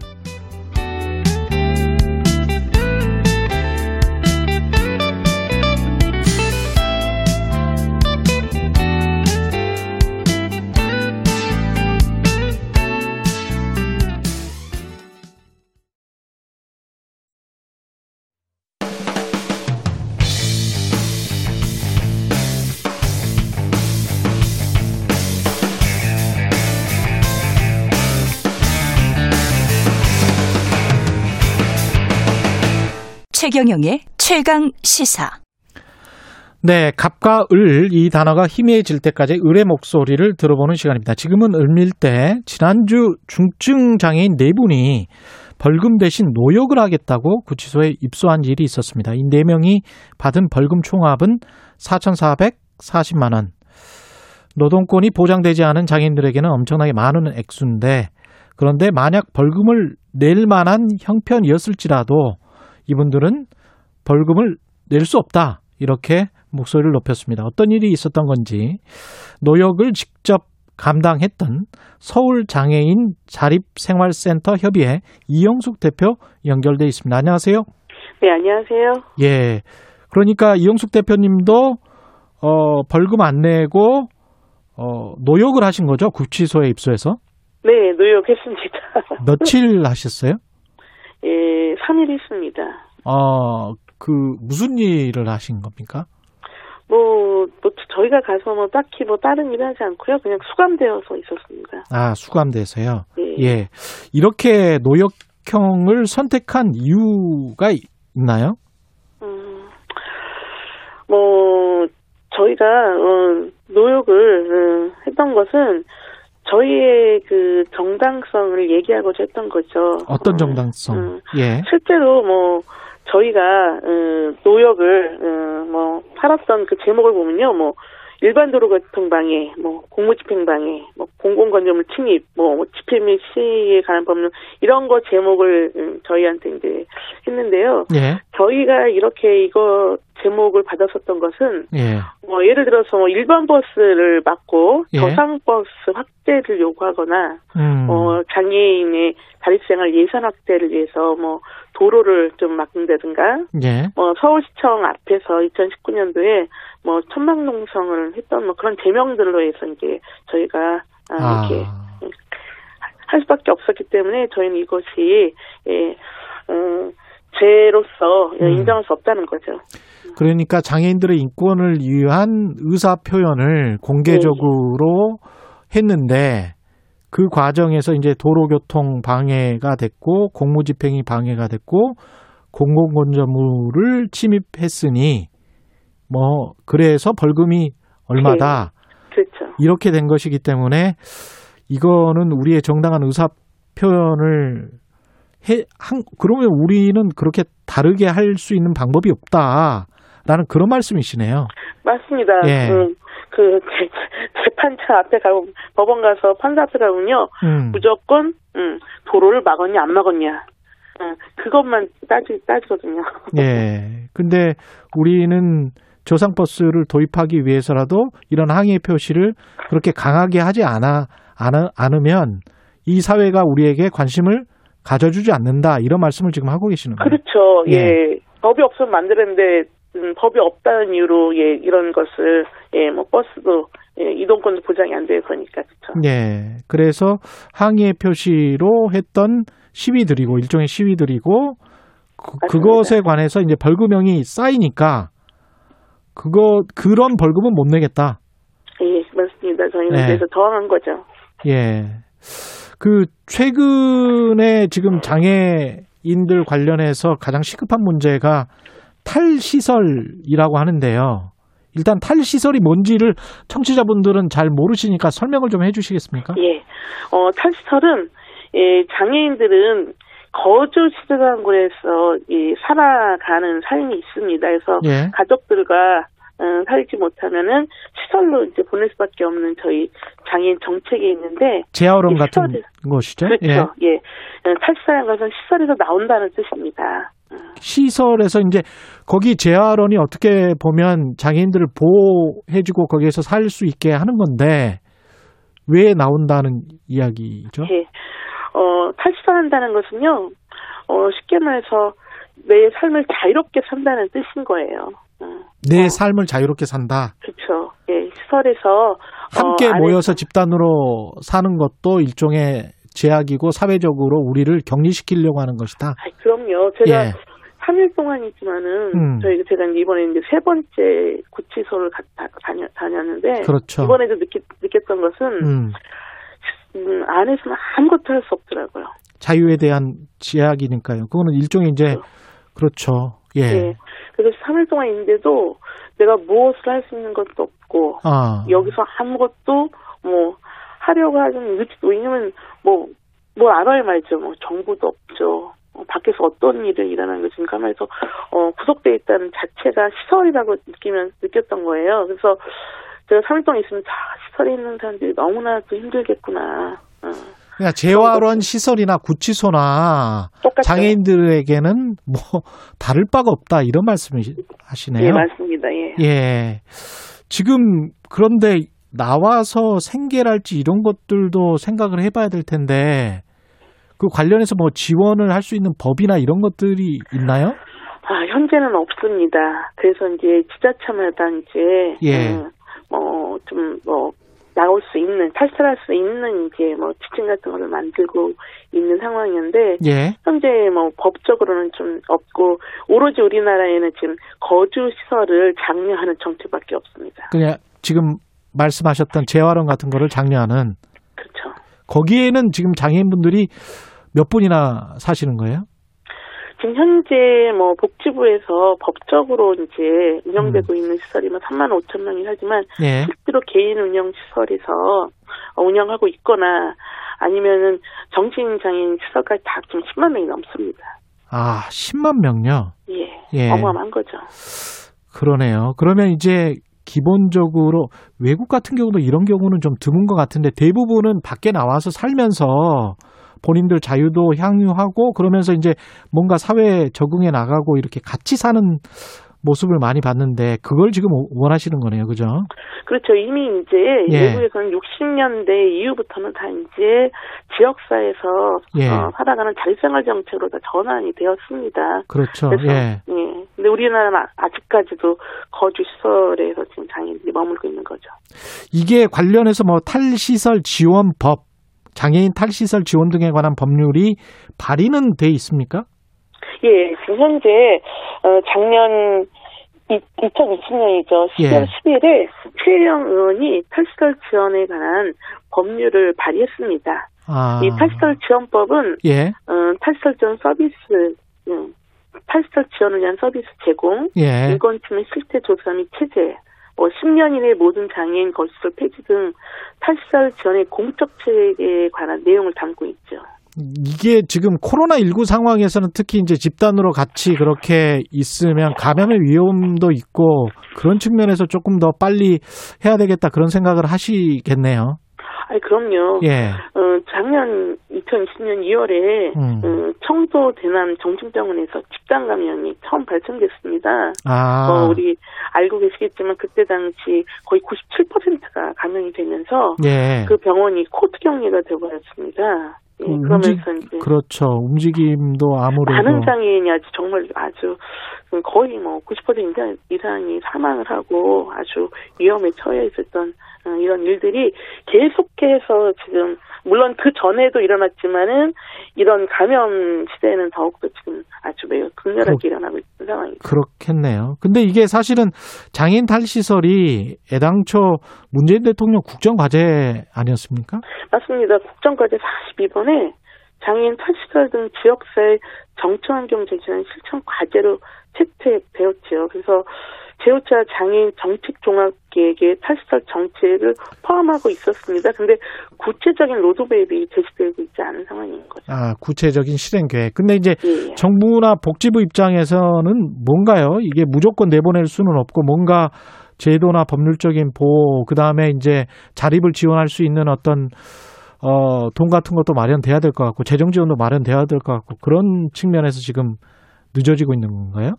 최경영의 최강 시사. 네, 갑과 을 이 단어가 희미해질 때까지 을의 목소리를 들어보는 시간입니다. 지금은 을밀 때 지난주 중증 장애인 네 분이 벌금 대신 노역을 하겠다고 구치소에 입소한 일이 있었습니다. 이 네 명이 받은 벌금 총합은 4,440만 원. 노동권이 보장되지 않은 장애인들에게는 엄청나게 많은 액수인데 그런데 만약 벌금을 낼 만한 형편이었을지라도 이분들은 벌금을 낼 수 없다. 이렇게 목소리를 높였습니다. 어떤 일이 있었던 건지 노역을 직접 감당했던 서울장애인 자립생활센터 협의회 이영숙 대표 연결돼 있습니다. 안녕하세요. 네, 안녕하세요. 예. 그러니까 이영숙 대표님도 어, 벌금 안 내고 어, 노역을 하신 거죠? 구치소에 입소해서? 네, 노역했습니다. 며칠 하셨어요? 예, 3일 했습니다. 어, 그, 무슨 일을 하신 겁니까? 뭐, 뭐, 저희가 가서 뭐 딱히 뭐 다른 일 하지 않고요. 그냥 수감되어서 있었습니다. 아, 수감돼서요? 예. 예. 이렇게 노역형을 선택한 이유가 있나요? 음, 뭐, 저희가, 어, 노역을, 어, 했던 것은 저희의 그 정당성을 얘기하고자 했던 거죠. 어떤 어, 정당성? 음, 예. 실제로 뭐 저희가 음, 노역을 음, 뭐 팔았던 그 제목을 보면요, 뭐 일반 도로 교통 방해, 뭐 공무집행 방해, 뭐 공공건조물 침입, 뭐, 뭐 집회 및 시위에 관한 법률 이런 거 제목을 음, 저희한테 이제 했는데요. 예. 저희가 이렇게 이거 제목을 받았었던 것은 예. 뭐 예를 들어서 뭐 일반 버스를 막고 예. 저상 버스 확대를 요구하거나 음. 어 장애인의 자립생활 예산 확대를 위해서 뭐 도로를 좀 막는다든가 예. 뭐 서울시청 앞에서 2019년도에 뭐 천막농성을 했던 뭐 그런 제명들로 해서 이제 저희가 아, 이렇게 아. 할 수밖에 없었기 때문에 저희는 이것이 예, 음, 죄로서 음. 인정할 수 없다는 거죠. 그러니까 장애인들의 인권을 위한 의사 표현을 공개적으로 네. 했는데 그 과정에서 이제 도로교통 방해가 됐고 공무집행이 방해가 됐고 공공건조물을 침입했으니 뭐 그래서 벌금이 얼마다 네. 그렇죠. 이렇게 된 것이기 때문에 이거는 우리의 정당한 의사 표현을 해, 한, 그러면 우리는 그렇게 다르게 할 수 있는 방법이 없다라는 그런 말씀이시네요. 맞습니다. 예. 음, 그 재판장 앞에 가고 법원 가서 판사 앞에 가면요 음. 무조건 음, 도로를 막았냐 안 막았냐 음, 그것만 따지 따지거든요. 예. 근데 우리는 조상버스를 도입하기 위해서라도 이런 항의 표시를 그렇게 강하게 하지 않아, 않으면 이 사회가 우리에게 관심을 가져주지 않는다 이런 말씀을 지금 하고 계시는 거예요. 그렇죠. 예. 예. 법이 없으면 만드는데 음, 법이 없다는 이유로 예 이런 것을 예 뭐 버스도 예, 이동권도 보장이 안 돼서니까 그렇죠. 예. 그래서 항의 표시로 했던 시위들이고 일종의 시위들이고 그, 그것에 관해서 이제 벌금형이 쌓이니까 그거 그런 벌금은 못 내겠다. 예, 맞습니다. 저희는 네. 그래서 저항한 거죠. 예. 그 최근에 지금 장애인들 관련해서 가장 시급한 문제가 탈시설이라고 하는데요. 일단 탈시설이 뭔지를 청취자분들은 잘 모르시니까 설명을 좀 해주시겠습니까? 예. 어, 탈시설은 예, 장애인들은 거주 시설한 곳에서 이 살아가는 삶이 있습니다. 그래서 예. 가족들과 어, 살지 못하면은 시설로 이제 보낼 수밖에 없는 저희 장애인 정책이 있는데 재활원 같은 것이죠. 그렇죠. 예. 예. 어, 탈시설한 것은 시설에서 나온다는 뜻입니다. 시설에서 이제 거기 재활원이 어떻게 보면 장애인들을 보호해주고 거기에서 살 수 있게 하는 건데 왜 나온다는 이야기죠? 예. 어, 탈시설한다는 것은요, 어, 쉽게 말해서 내 삶을 자유롭게 산다는 뜻인 거예요. 어. 내 어. 삶을 자유롭게 산다. 그렇죠. 예, 시설에서 함께 어, 모여서 집단으로 사는 것도 일종의 제약이고 사회적으로 우리를 격리시키려고 하는 것이다. 아, 그럼요. 제가 예. 3일 동안이지만은 음. 저희가 제가 이번에 이제 세 번째 구치소를 갔다 다녔는데 그렇죠. 이번에도 느끼, 느꼈던 것은 음. 음, 안에서는 아무것도 할 수 없더라고요. 자유에 대한 제약이니까요. 그거는 일종의 이제 그렇죠. 예. 네. 그래서 3일 동안 있는데도 내가 무엇을 할 수 있는 것도 없고 아. 여기서 아무것도 뭐 하려고 하는 의지도 왜냐면 뭐뭘 뭐 알아야 말죠. 뭐 정보도 없죠. 어, 밖에서 어떤 일을 일어나는 것인가 하면서 어, 구속돼 있다는 자체가 시설이라고 느끼면 느꼈던 거예요. 그래서 제가 3일 동안 있으면 다 시설에 있는 사람들이 너무나 도 힘들겠구나. 어. 그냥 재활원 시설이나 구치소나 똑같죠. 장애인들에게는 뭐 다를 바가 없다 이런 말씀을 하시네요. 예, 맞습니다. 예. 예. 지금 그런데 나와서 생계랄지 이런 것들도 생각을 해봐야 될 텐데 그 관련해서 뭐 지원을 할 수 있는 법이나 이런 것들이 있나요? 아, 현재는 없습니다. 그래서 이제 지자체마다 이제 예. 음, 뭐좀 뭐 나올 수 있는 탈출할 수 있는 이제 뭐 지침 같은 거를 만들고 있는 상황인데 예. 현재 뭐 법적으로는 좀 없고 오로지 우리나라에는 지금 거주 시설을 장려하는 정책밖에 없습니다. 그냥 지금 말씀하셨던 재활원 같은 거를 장려하는 그렇죠. 거기에는 지금 장애인분들이 몇 분이나 사시는 거예요? 지금 현재 뭐 복지부에서 법적으로 이제 운영되고 음. 있는 시설이면 3만 5천 명이 하지만 예. 실제로 개인 운영 시설에서 운영하고 있거나 아니면은 정신 장애인 시설까지 다 지금 10만 명이 넘습니다. 아, 10만 명요? 예. 예. 어마어마한 거죠. 그러네요. 그러면 이제 기본적으로 외국 같은 경우도 이런 경우는 좀 드문 것 같은데 대부분은 밖에 나와서 살면서 본인들 자유도 향유하고 그러면서 이제 뭔가 사회에 적응해 나가고 이렇게 같이 사는 모습을 많이 봤는데 그걸 지금 원하시는 거네요, 그죠? 그렇죠. 이미 이제 예. 외국에서는 60년대 이후부터는 다 이제 지역사에서 예. 어, 살아가는 자립생활 정책으로 다 전환이 되었습니다. 그렇죠. 그래서, 예. 예. 근데 우리나라는 아, 아직까지도 거주 시설에서 지금 장애인들이 머물고 있는 거죠. 이게 관련해서 뭐 탈시설 지원법, 장애인 탈시설 지원 등에 관한 법률이 발의는 돼 있습니까? 예, 지금 현재 어, 작년 2020년이죠. 10월 예. 10일에 최영 의원이 탈시설 지원에 관한 법률을 발의했습니다. 아. 이 탈시설 지원법은 예. 어, 탈시설 지원 서비스 음, 탈시설 지원을 위한 서비스 제공, 예. 인권침해 실태 조사 및 체제, 뭐 10년 이내 모든 장애인 거시설 폐지 등 탈시설 지원의 공적 체계에 관한 내용을 담고 있죠. 이게 지금 코로나19 상황에서는 특히 이제 집단으로 같이 그렇게 있으면 감염의 위험도 있고 그런 측면에서 조금 더 빨리 해야 되겠다 그런 생각을 하시겠네요. 아니 그럼요. 예. 어, 작년 2020년 2월에 음. 어, 청도 대남 정신병원에서 집단 감염이 처음 발생됐습니다. 아. 어, 우리 알고 계시겠지만 그때 당시 거의 97%가 감염이 되면서 예. 그 병원이 코트 격리가 되어버렸습니다. 예, 그러면서 이제 그렇죠. 움직임도 아무래도 반응 장애인이 아주 정말 아주 거의 뭐 90% 이상이 사망을 하고 아주 위험에 처해 있었던 어, 이런 일들이 계속해서 지금 물론 그 전에도 일어났지만은 이런 감염 시대에는 더욱더 지금 아주 매우 극렬하게 일어나고 있는 상황이죠. 그렇겠네요. 근데 이게 사실은 장애인 탈시설이 애당초 문재인 대통령 국정과제 아니었습니까? 맞습니다. 국정과제 42번에 장애인 탈시설 등 지역사회 정치환경 제시는 실천 과제로 채택되었지요. 그래서 제5차 장애인 정책 종합 계획의 탈시설 정책을 포함하고 있었습니다. 근데 구체적인 로드맵이 제시되고 있지 않은 상황인 거죠. 아, 구체적인 실행 계획. 근데 이제 예. 정부나 복지부 입장에서는 뭔가요? 이게 무조건 내보낼 수는 없고 뭔가 제도나 법률적인 보호, 그 다음에 이제 자립을 지원할 수 있는 어떤 어, 돈 같은 것도 마련돼야 될 것 같고, 재정 지원도 마련돼야 될 것 같고, 그런 측면에서 지금 늦어지고 있는 건가요?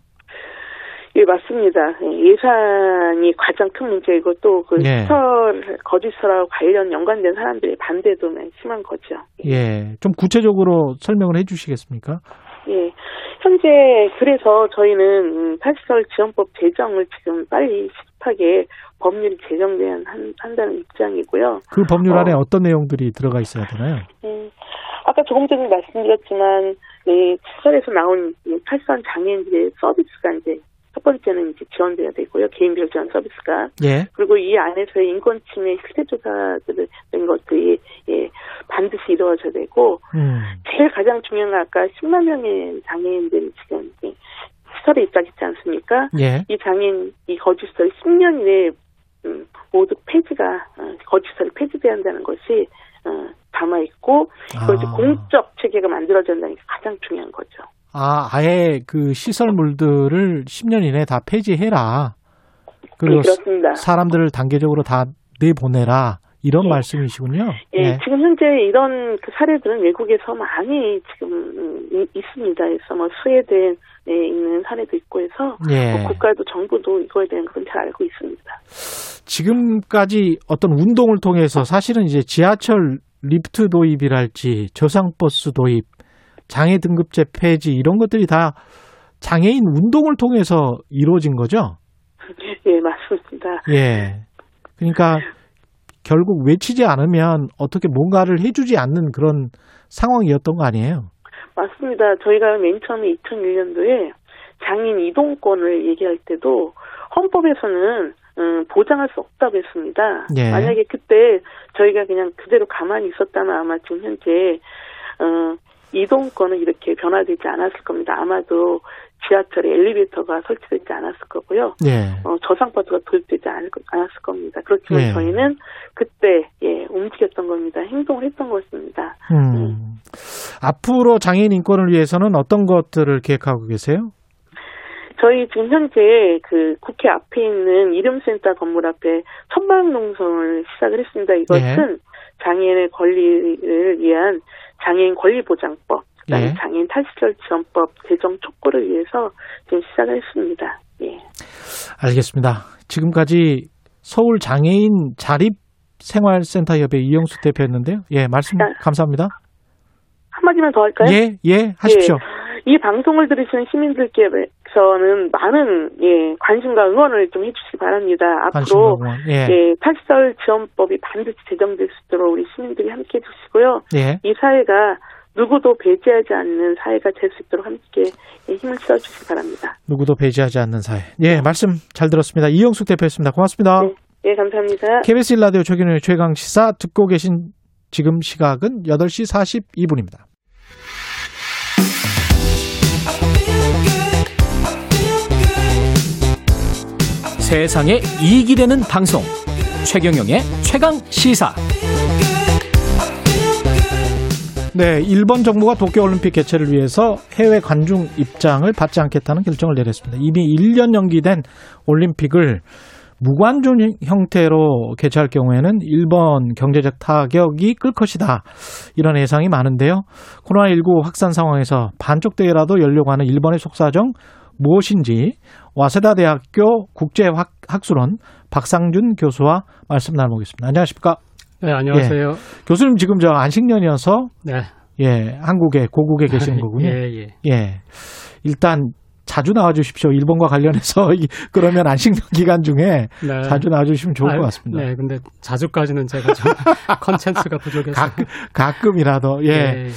예, 맞습니다. 예산이 가장 큰 문제이고 또그 예. 시설, 거주시설하고 관련 연관된 사람들의 반대도 심한 거죠. 예. 좀 구체적으로 설명을 해 주시겠습니까? 예. 현재 그래서 저희는 탈시설 지원법 제정을 지금 빨리 시급하게 법률이 제정돼야 한, 한다는 입장이고요. 그 법률 안에 어, 떤 내용들이 들어가 있어야 되나요? 예. 아까 조금 전에 말씀드렸지만 이 시설에서 나온 탈선 장애인들의 서비스가 이제 첫 번째는 이제 지원돼야 되고요. 개인별 지원 서비스가. 예. 그리고 이 안에서의 인권 침해 실태 조사들 된 것들이 예, 반드시 이루어져야 되고 음. 제일 가장 중요한 건 아까 10만 명의 장애인들이 지금 시설에 입장했지 않습니까? 예. 이 장애인 이 거주시설 10년 이내에 음, 모두 폐지가 어, 거주시설이 폐지돼야 한다는 것이 어, 담아 있고 이걸 아. 공적 체계가 만들어져야 한다는 게 가장 중요한 거죠. 아, 아예 그 시설물들을 10년 이내에 다 폐지해라. 그리고 네, 사람들을 단계적으로 다 내보내라. 이런 네. 말씀이시군요. 예, 네. 지금 현재 이런 그 사례들은 외국에서 많이 지금 음, 있습니다. 그래서 뭐 스웨덴에 있는 사례도 있고 해서 예. 뭐 국가도 정부도 이거에 대한 건잘 알고 있습니다. 지금까지 어떤 운동을 통해서 사실은 이제 지하철 리프트 도입이랄지 저상버스 도입 장애 등급제 폐지 이런 것들이 다 장애인 운동을 통해서 이루어진 거죠? 예, 맞습니다. 예. 그러니까 결국 외치지 않으면 어떻게 뭔가를 해주지 않는 그런 상황이었던 거 아니에요? 맞습니다. 저희가 맨 처음에 2001년도에 장애인 이동권을 얘기할 때도 헌법에서는 음, 보장할 수 없다고 했습니다. 예. 만약에 그때 저희가 그냥 그대로 가만히 있었다면 아마 지금 현재 어, 이동권은 이렇게 변화되지 않았을 겁니다. 아마도 지하철에 엘리베이터가 설치되지 않았을 거고요. 예. 어, 저상버스가 도입되지 않을, 않았을 겁니다. 그렇지만 예. 저희는 그때 예, 움직였던 겁니다. 행동을 했던 것입니다. 음. 음. 앞으로 장애인 인권을 위해서는 어떤 것들을 계획하고 계세요? 저희 지금 현재 그 국회 앞에 있는 이름센터 건물 앞에 천막 농성을 시작을 했습니다. 이것은 예. 장애인의 권리를 위한 장애인 권리보장법, 예. 장애인 탈시설 지원법 제정 촉구를 위해서 지금 시작을 했습니다. 예. 알겠습니다. 지금까지 서울 장애인 자립 생활센터협회 이영수 대표였는데요. 예, 말씀 감사합니다. 한마디만 더 할까요? 예, 예, 하십시오. 예. 이 방송을 들으시는 시민들께 서는 많은 예, 관심과 응원을 좀 해주시기 바랍니다. 앞으로 예. 예, 탈설 지원법이 반드시 제정될 수 있도록 우리 시민들이 함께 해주시고요. 예. 이 사회가 누구도 배제하지 않는 사회가 될 수 있도록 함께 예, 힘을 써주시기 바랍니다. 누구도 배제하지 않는 사회. 예, 말씀 잘 들었습니다. 이영숙 대표였습니다. 고맙습니다. 네, 예, 감사합니다. KBS 일라디오 최경영의 최강 시사 듣고 계신 지금 시각은 8시 42분입니다. 세상에 이익이 되는 방송 최경영의 최강 시사 네, 일본 정부가 도쿄올림픽 개최를 위해서 해외 관중 입장을 받지 않겠다는 결정을 내렸습니다. 이미 1년 연기된 올림픽을 무관중 형태로 개최할 경우에는 일본 경제적 타격이 끌 것이다. 이런 예상이 많은데요. 코로나19 확산 상황에서 반쪽 대회라도 열려고 하는 일본의 속사정 무엇인지 와세다 대학교 국제학술원 박상준 교수와 말씀 나눠보겠습니다. 안녕하십니까? 네, 안녕하세요. 예. 교수님 지금 저 안식년이어서 네. 예, 한국에 고국에 계시는 거군요. 예, 예. 예. 일단 자주 나와 주십시오. 일본과 관련해서 그러면 안식년 기간 중에 네. 자주 나와 주시면 좋을 아, 것 같습니다. 네, 근데 자주까지는 제가 좀 컨텐츠가 부족해서 가끔, 가끔이라도 예. 예.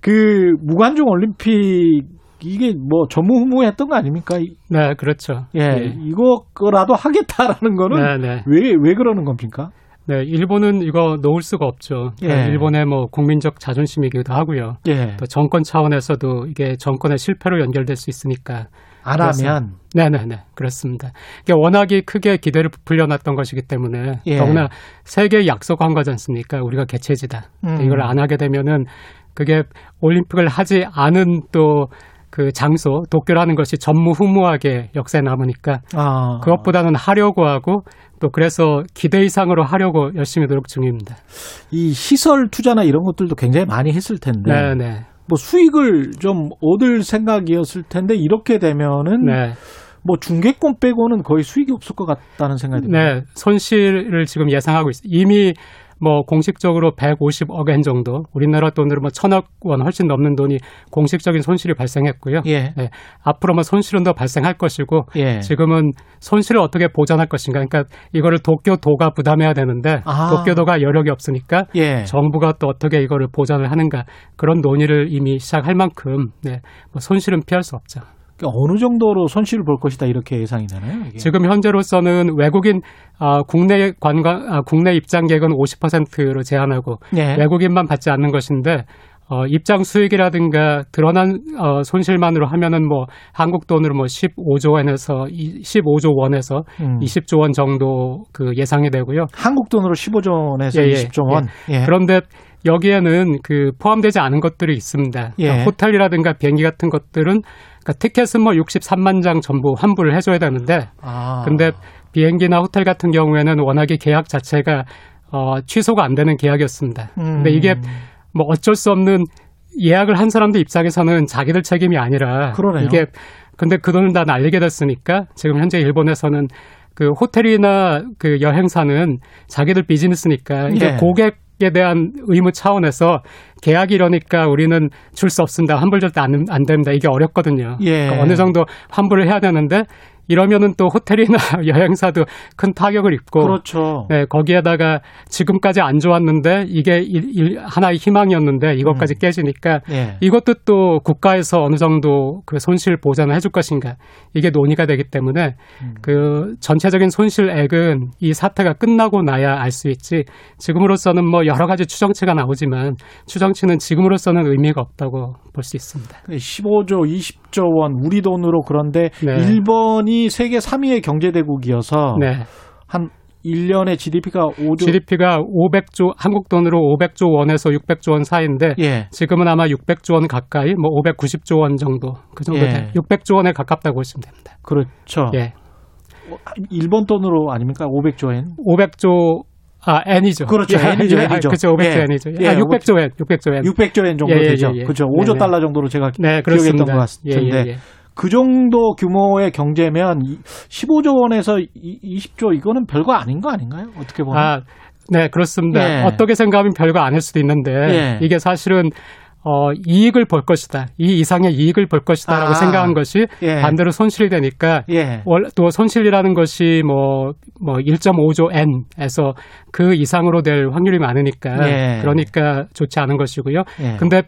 그 무관중 올림픽 이게 뭐 전무후무했던 거 아닙니까? 네, 그렇죠. 예, 예. 이거라도 하겠다라는 거는 네, 네. 왜, 왜 그러는 겁니까? 네, 일본은 이거 놓을 수가 없죠. 예. 일본의 뭐 국민적 자존심이기도 하고요. 예. 또 정권 차원에서도 이게 정권의 실패로 연결될 수 있으니까. 안 하면? 네네네. 그렇습니다. 이게 워낙에 크게 기대를 부풀려놨던 것이기 때문에 예. 더구나 세계 약속한 거지 않습니까? 우리가 개최지다. 음. 이걸 안 하게 되면은 그게 올림픽을 하지 않은 또 그 장소 도쿄라는 것이 전무후무하게 역사에 남으니까 아. 그것보다는 하려고 하고 또 그래서 기대 이상으로 하려고 열심히 노력 중입니다. 이 시설 투자나 이런 것들도 굉장히 많이 했을 텐데. 네네. 네. 뭐 수익을 좀 얻을 생각이었을 텐데 이렇게 되면은 네. 뭐 중개권 빼고는 거의 수익이 없을 것 같다는 생각이 듭니다. 네, 손실을 지금 예상하고 있습니다. 이미 뭐 공식적으로 150억 엔 정도, 우리나라 돈으로 뭐 천억 원 훨씬 넘는 돈이 공식적인 손실이 발생했고요. 예. 네, 앞으로 뭐 손실은 더 발생할 것이고 예. 지금은 손실을 어떻게 보전할 것인가. 그러니까 이거를 도쿄도가 부담해야 되는데 아. 도쿄도가 여력이 없으니까 예. 정부가 또 어떻게 이거를 보전을 하는가 그런 논의를 이미 시작할 만큼 네, 뭐 손실은 피할 수 없죠. 그러니까 어느 정도로 손실을 볼 것이다 이렇게 예상이 되나요? 이게? 지금 현재로서는 외국인 어, 국내 관광 아, 국내 입장객은 50%로 제한하고 네. 외국인만 받지 않는 것인데 어, 입장 수익이라든가 드러난 어, 손실만으로 하면은 뭐 한국 돈으로 뭐 15조 원에서 15조 원에서 음. 20조 원 정도 그 예상이 되고요. 한국 돈으로 15조 원에서 예, 20조 예, 원. 예. 그런데 여기에는 그 포함되지 않은 것들이 있습니다. 예. 그러니까 호텔이라든가 비행기 같은 것들은 그러니까 티켓은 뭐 63만 장 전부 환불을 해줘야 되는데, 아. 근데 비행기나 호텔 같은 경우에는 워낙에 계약 자체가 어, 취소가 안 되는 계약이었습니다. 음. 근데 이게 뭐 어쩔 수 없는 예약을 한 사람들 입장에서는 자기들 책임이 아니라 그러네요. 이게 근데 그 돈을 다 날리게 됐으니까 지금 현재 일본에서는 그 호텔이나 그 여행사는 자기들 비즈니스니까 이게 예. 고객 에 대한 의무 차원에서 계약이 이러니까 우리는 줄 수 없습니다. 환불 절대 안, 안 됩니다. 이게 어렵거든요. 예. 그러니까 어느 정도 환불을 해야 되는데 이러면은 또 호텔이나 여행사도 큰 타격을 입고 그렇죠. 네, 거기에다가 지금까지 안 좋았는데 이게 일, 일, 하나의 희망이었는데 이것까지 음. 깨지니까 네. 이것도 또 국가에서 어느 정도 그 손실 보전을 해줄 것인가 이게 논의가 되기 때문에 음. 그 전체적인 손실액은 이 사태가 끝나고 나야 알 수 있지 지금으로서는 뭐 여러 가지 추정치가 나오지만 추정치는 지금으로서는 의미가 없다고 볼 수 있습니다. 15조, 20조 원 우리 돈으로 그런데 네. 일본이 세계 3위의 경제대국이어서 네. 한 2021년에 GDP가 5조 GDP가 500조 한국 돈으로 500조 원에서 600조 원 사이인데 예. 지금은 아마 600조 원 가까이 뭐 590조 원 정도 그 정도 예. 600조 원에 가깝다고 보시면 됩니다. 그렇죠. 예. 일본 돈으로 아닙니까? 500조 엔? 500조 아, N이죠. 그렇죠. 예, N이죠. 예, N이죠. 그렇죠. 500조 예. N이죠. 예, 아, 600조 N, 600조 N. 600조 N 정도 예, 되죠. 그렇죠. 5조 달러 정도로 제가 네, 기억했던 것 같은데. 그 정도 규모의 경제면 15조 원에서 20조 이거는 별거 아닌 거 아닌가요? 어떻게 보면. 아, 네, 그렇습니다. 어떻게 생각하면 별거 아닐 수도 있는데 이게 사실은 어, 이익을 볼 것이다. 이 이상의 이익을 볼 것이다라고 아, 생각한 것이 예. 반대로 손실이 되니까 예. 또 손실이라는 것이 뭐, 뭐 1.5조 N에서 그 이상으로 될 확률이 많으니까 예. 그러니까 좋지 않은 것이고요. 예. 근데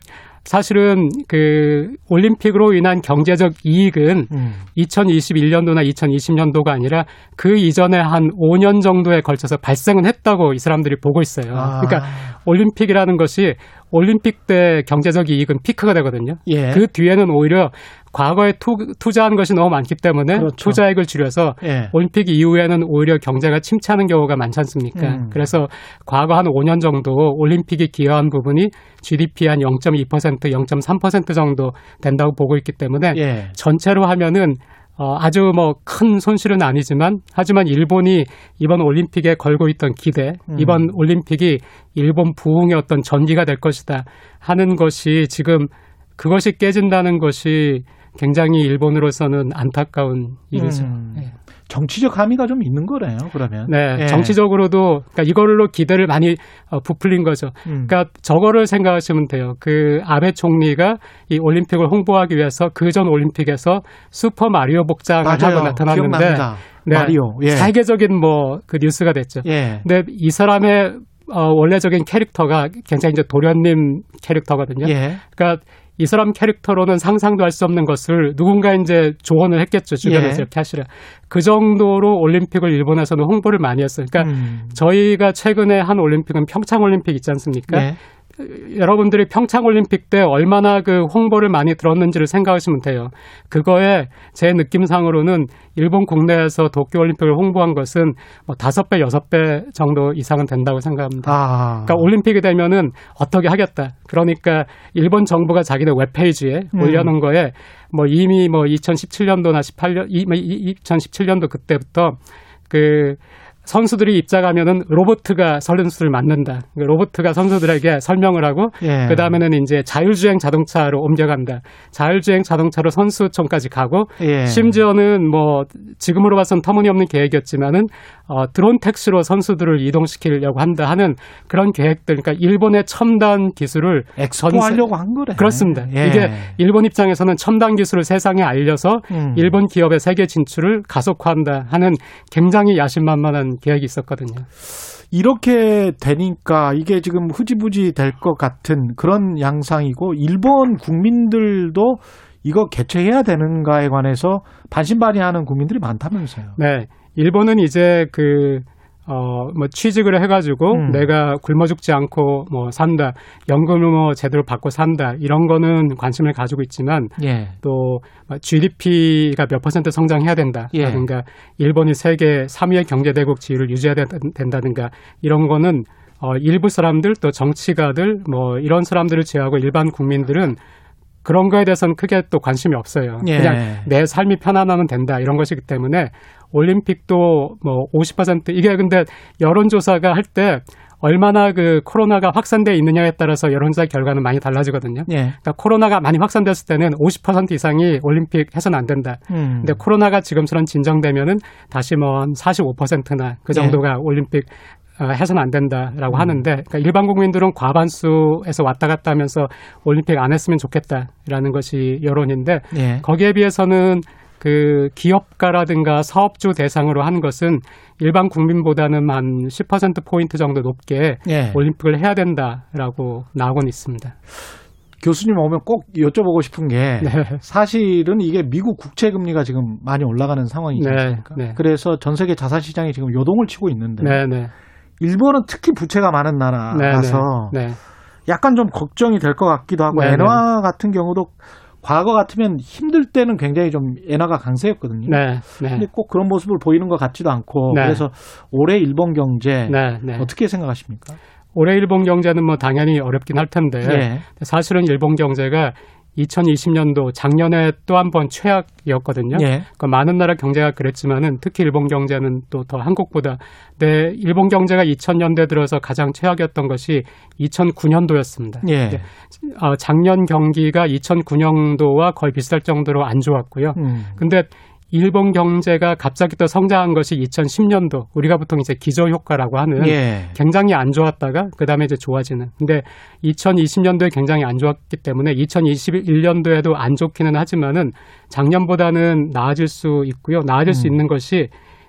사실은 그 올림픽으로 인한 경제적 이익은 음. 2021년도나 2020년도가 아니라 그 이전에 한 5년 정도에 걸쳐서 발생은 했다고 이 사람들이 보고 있어요. 아. 그러니까 올림픽이라는 것이 올림픽 때 경제적 이익은 피크가 되거든요. 예. 그 뒤에는 오히려 과거에 투, 자 한 것이 너무 많기 때문에 그렇죠. 투자액을 줄여서 예. 올림픽 이후에는 오히려 경제가 침체하는 경우가 많지 않습니까? 음. 그래서 과거 한 5년 정도 올림픽이 기여한 부분이 GDP 한 0.2%, 0.3% 정도 된다고 보고 있기 때문에 예. 전체로 하면은 어, 아주 뭐 큰 손실은 아니지만 하지만 일본이 이번 올림픽에 걸고 있던 기대, 음. 이번 올림픽이 일본 부흥의 어떤 전기가 될 것이다 하는 것이 지금 그것이 깨진다는 것이 굉장히 일본으로서는 안타까운 일이죠. 음. 네. 정치적 함의가 좀 있는 거네요. 그러면. 네, 예. 정치적으로도 그러니까 이걸로 기대를 많이 어, 부풀린 거죠. 음. 그러니까 저거를 생각하시면 돼요. 그 아베 총리가 이 올림픽을 홍보하기 위해서 그 전 올림픽에서 슈퍼 마리오 복장을 맞아요. 하고 나타났는데 네, 마리오. 예. 세계적인 뭐 그 뉴스가 됐죠. 예. 근데 이 사람의 어, 원래적인 캐릭터가 굉장히 이제 도련님 캐릭터거든요. 예. 그러니까 이 사람 캐릭터로는 상상도 할 수 없는 것을 누군가 이제 조언을 했겠죠 주변에서 예. 이렇게 하시라. 그 정도로 올림픽을 일본에서는 홍보를 많이 했어요. 그러니까 음. 저희가 최근에 한 올림픽은 평창 올림픽 있지 않습니까? 예. 여러분들이 평창 올림픽 때 얼마나 그 홍보를 많이 들었는지를 생각하시면 돼요. 그거에 제 느낌상으로는 일본 국내에서 도쿄 올림픽을 홍보한 것은 뭐 다섯 배, 여섯 배 정도 이상은 된다고 생각합니다. 아. 그러니까 올림픽이 되면은 어떻게 하겠다. 그러니까 일본 정부가 자기네 웹페이지에 음. 올려놓은 거에 뭐 이미 뭐 2017년도나 18년, 2017년도 그때부터 그 선수들이 입장하면은 로보트가 선수를 맞는다. 로보트가 선수들에게 설명을 하고 예. 그 다음에는 이제 자율주행 자동차로 옮겨간다. 자율주행 자동차로 선수촌까지 가고 예. 심지어는 뭐 지금으로 봐선 터무니없는 계획이었지만은 어, 드론 택시로 선수들을 이동시키려고 한다 하는 그런 계획들. 그러니까 일본의 첨단 기술을 엑스포하려고 한 거래. 그렇습니다. 예. 이게 일본 입장에서는 첨단 기술을 세상에 알려서 음. 일본 기업의 세계 진출을 가속화한다 하는 굉장히 야심만만한 계획이 있었거든요. 이렇게 되니까 이게 지금 흐지부지 될 것 같은 그런 양상이고 일본 국민들도 이거 개최해야 되는가에 관해서 반신반의하는 국민들이 많다면서요. 네. 일본은 이제 그 어, 뭐 취직을 해가지고 음. 내가 굶어 죽지 않고 뭐 산다, 연금을 뭐 제대로 받고 산다, 이런 거는 관심을 가지고 있지만 예. 또 GDP가 몇 퍼센트 성장해야 된다. 예. 일본이 세계 3위의 경제대국 지위를 유지해야 된다든가 이런 거는 어, 일부 사람들 또 정치가들 뭐 이런 사람들을 제외하고 일반 국민들은 그런 거에 대해서는 크게 또 관심이 없어요. 예. 그냥 내 삶이 편안하면 된다 이런 것이기 때문에 올림픽도 뭐 50% 이게 근데 여론조사가 할 때 얼마나 그 코로나가 확산돼 있느냐에 따라서 여론조사 결과는 많이 달라지거든요. 예. 그러니까 코로나가 많이 확산됐을 때는 50% 이상이 올림픽 해서는 안 된다. 음. 근데 코로나가 지금처럼 진정되면은 다시 뭐 45%나 그 정도가 예. 올림픽 어, 해서는 안 된다라고 음. 하는데 그러니까 일반 국민들은 과반수에서 왔다 갔다 하면서 올림픽 안 했으면 좋겠다라는 것이 여론인데 예. 거기에 비해서는 그 기업가라든가 사업주 대상으로 한 것은 일반 국민보다는 한 10% 포인트 정도 높게 예. 올림픽을 해야 된다라고 나오곤 있습니다. 교수님 오면 꼭 여쭤보고 싶은 게 네. 사실은 이게 미국 국채 금리가 지금 많이 올라가는 상황이지 네. 않습니까? 네. 그래서 전 세계 자산 시장이 지금 요동을 치고 있는데 네, 네. 일본은 특히 부채가 많은 나라라서 네, 약간 좀 걱정이 될 것 같기도 하고 엔화 같은 경우도 과거 같으면 힘들 때는 굉장히 좀 엔화가 강세였거든요. 네. 네. 근데 꼭 그런 모습을 보이는 것 같지도 않고 네. 그래서 올해 일본 경제 네, 네. 어떻게 생각하십니까? 올해 일본 경제는 뭐 당연히 어렵긴 할 텐데 네. 사실은 일본 경제가 2020년도 작년에 또 한 번 최악이었거든요. 예. 그러니까 많은 나라 경제가 그랬지만은 특히 일본 경제는 또 더 한국보다 네, 일본 경제가 2000년대 들어서 가장 최악이었던 것이 2009년도였습니다. 예. 네. 어, 작년 경기가 2009년도와 거의 비슷할 정도로 안 좋았고요. 음. 근데 일본 경제가 갑자기 또 성장한 것이 2010년도 우리가 보통 이제 기저 효과라고 하는 예. 굉장히 안 좋았다가 그다음에 이제 좋아지는. 근데 2020년도에 굉장히 안 좋았기 때문에 2021년도에도 안 좋기는 하지만은 작년보다는 나아질 수 있고요. 나아질 음. 수 있는 것이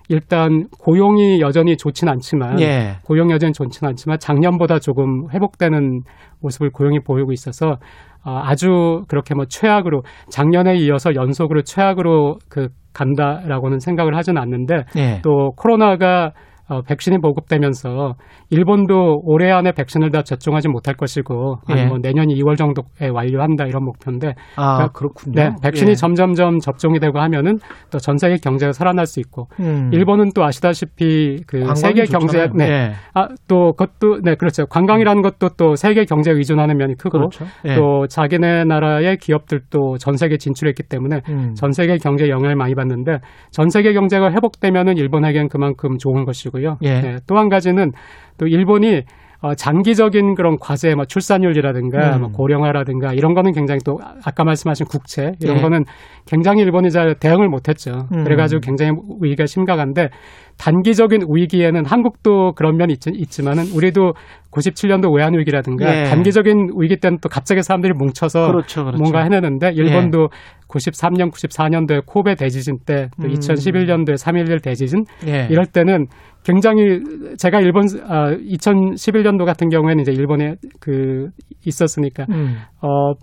일단 고용이 여전히 좋진 않지만 예. 고용 여전히 좋진 않지만 작년보다 조금 회복되는 모습을 고용이 보이고 있어서 어, 아주 그렇게 뭐 최악으로 작년에 이어서 연속으로 최악으로 그 간다라고는 생각을 하지는 않는데 예. 또 코로나가 어, 백신이 보급되면서 일본도 올해 안에 백신을 다 접종하지 못할 것이고 예. 뭐 내년 2월 정도에 완료한다 이런 목표인데 아 그러니까, 그렇군요. 네, 백신이 예. 점점점 접종이 되고 하면은 또 전 세계 경제가 살아날 수 있고 음. 일본은 또 아시다시피 그 세계 경제 네. 예. 아또 그것도 네 그렇죠. 관광이라는 것도 또 세계 경제에 의존하는 면이 크고 그렇죠. 예. 또 자기네 나라의 기업들도 전 세계 진출했기 때문에 음. 전 세계 경제에 영향을 많이 받는데 전 세계 경제가 회복되면은 일본에겐 그만큼 좋은 것이고 있고요. 예. 네, 또한 가지는 또 일본이 어, 장기적인 그런 과제, 뭐 출산율이라든가 음. 뭐 고령화라든가 이런 거는 굉장히 또 아까 말씀하신 국채 이런 예. 거는 굉장히 일본이 잘 대응을 못했죠. 음. 그래가지고 굉장히 위기가 심각한데 단기적인 위기에는 한국도 그런 면이 있, 지만은 우리도 97년도 외환 위기라든가 예. 단기적인 위기 때는 또 갑자기 사람들이 뭉쳐서 그렇죠, 그렇죠. 뭔가 해내는데 일본도 예. 93년, 94년도에 코베 대지진 때, 또 음. 2011년도에 3.11 대지진 예. 이럴 때는 굉장히 제가 일본 아 2011년도 같은 경우에는 이제 일본에 그 있었으니까 음. 어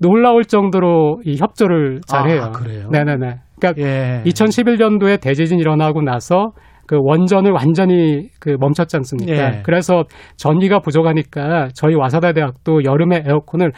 놀라울 정도로 이 협조를 잘해요. 아, 그래요? 네네네. 그러니까 예. 2011년도에 대지진 일어나고 나서 그 원전을 완전히 그 멈췄지 않습니까? 예. 그래서 전기가 부족하니까 저희 와사다 대학도 여름에 에어컨을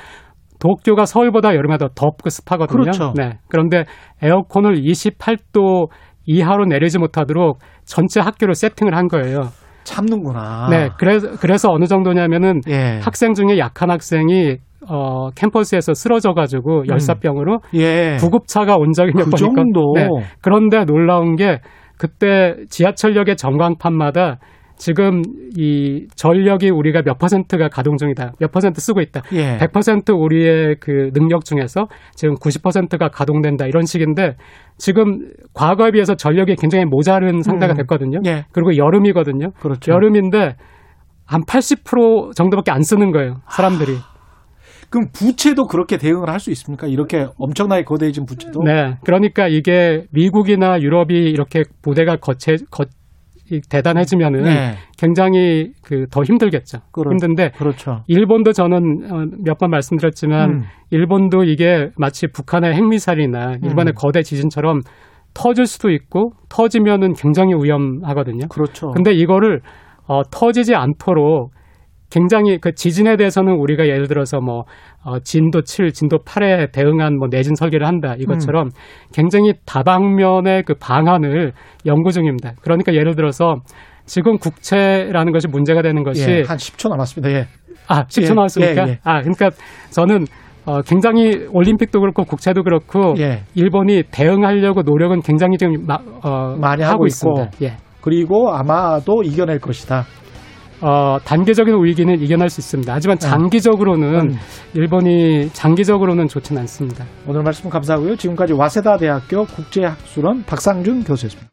도쿄가 서울보다 여름에 더 덥고 습하거든요. 그렇죠. 네. 그런데 에어컨을 28도 이하로 내리지 못하도록 전체 학교를 세팅을 한 거예요. 참는구나. 네. 그래서 그래서 어느 정도냐면은 예. 학생 중에 약한 학생이 어 캠퍼스에서 쓰러져 가지고 음. 열사병으로 예. 구급차가 온 적이 몇번 그 있고. 네. 그런데 놀라운 게 그때 지하철역의 전광판마다 지금 이 전력이 우리가 몇 퍼센트가 가동 중이다. 몇 퍼센트 쓰고 있다. 예. 100% 우리의 그 능력 중에서 지금 90%가 가동된다. 이런 식인데 지금 과거에 비해서 전력이 굉장히 모자른 상태가 음. 됐거든요. 예. 그리고 여름이거든요. 그렇죠. 여름인데 한 80% 정도밖에 안 쓰는 거예요. 사람들이. 하... 그럼 부채도 그렇게 대응을 할 수 있습니까? 이렇게 엄청나게 거대해진 부채도? 네. 그러니까 이게 미국이나 유럽이 이렇게 부대가 거체, 거, 대단해지면은 네. 굉장히 그 더 힘들겠죠. 그렇, 힘든데 그렇죠. 일본도 저는 어, 몇번 말씀드렸지만 음. 일본도 이게 마치 북한의 핵미사일이나 일본의 음. 거대 지진처럼 터질 수도 있고 터지면은 굉장히 위험하거든요. 그렇죠. 근데 이거를 어, 터지지 않도록 굉장히 그 지진에 대해서는 우리가 예를 들어서 뭐 어, 진도 7, 진도 8에 대응한 뭐 내진 설계를 한다 이것처럼 음. 굉장히 다방면의 그 방안을 연구 중입니다. 그러니까 예를 들어서 지금 국채라는 것이 문제가 되는 것이 예, 한 10초 남았습니다. 예. 아, 10초 예, 남았습니까? 예, 예. 아, 그러니까 저는 어, 굉장히 올림픽도 그렇고 국채도 그렇고 예. 일본이 대응하려고 노력은 굉장히 지금 마, 어, 많이 하고, 하고 있습니다. 예. 그리고 아마도 이겨낼 것이다. 어, 단계적인 위기는 이겨낼 수 있습니다. 하지만 네. 장기적으로는 음. 일본이 장기적으로는 좋지는 않습니다. 오늘 말씀 감사하고요. 지금까지 와세다 대학교 국제학술원 박상준 교수였습니다.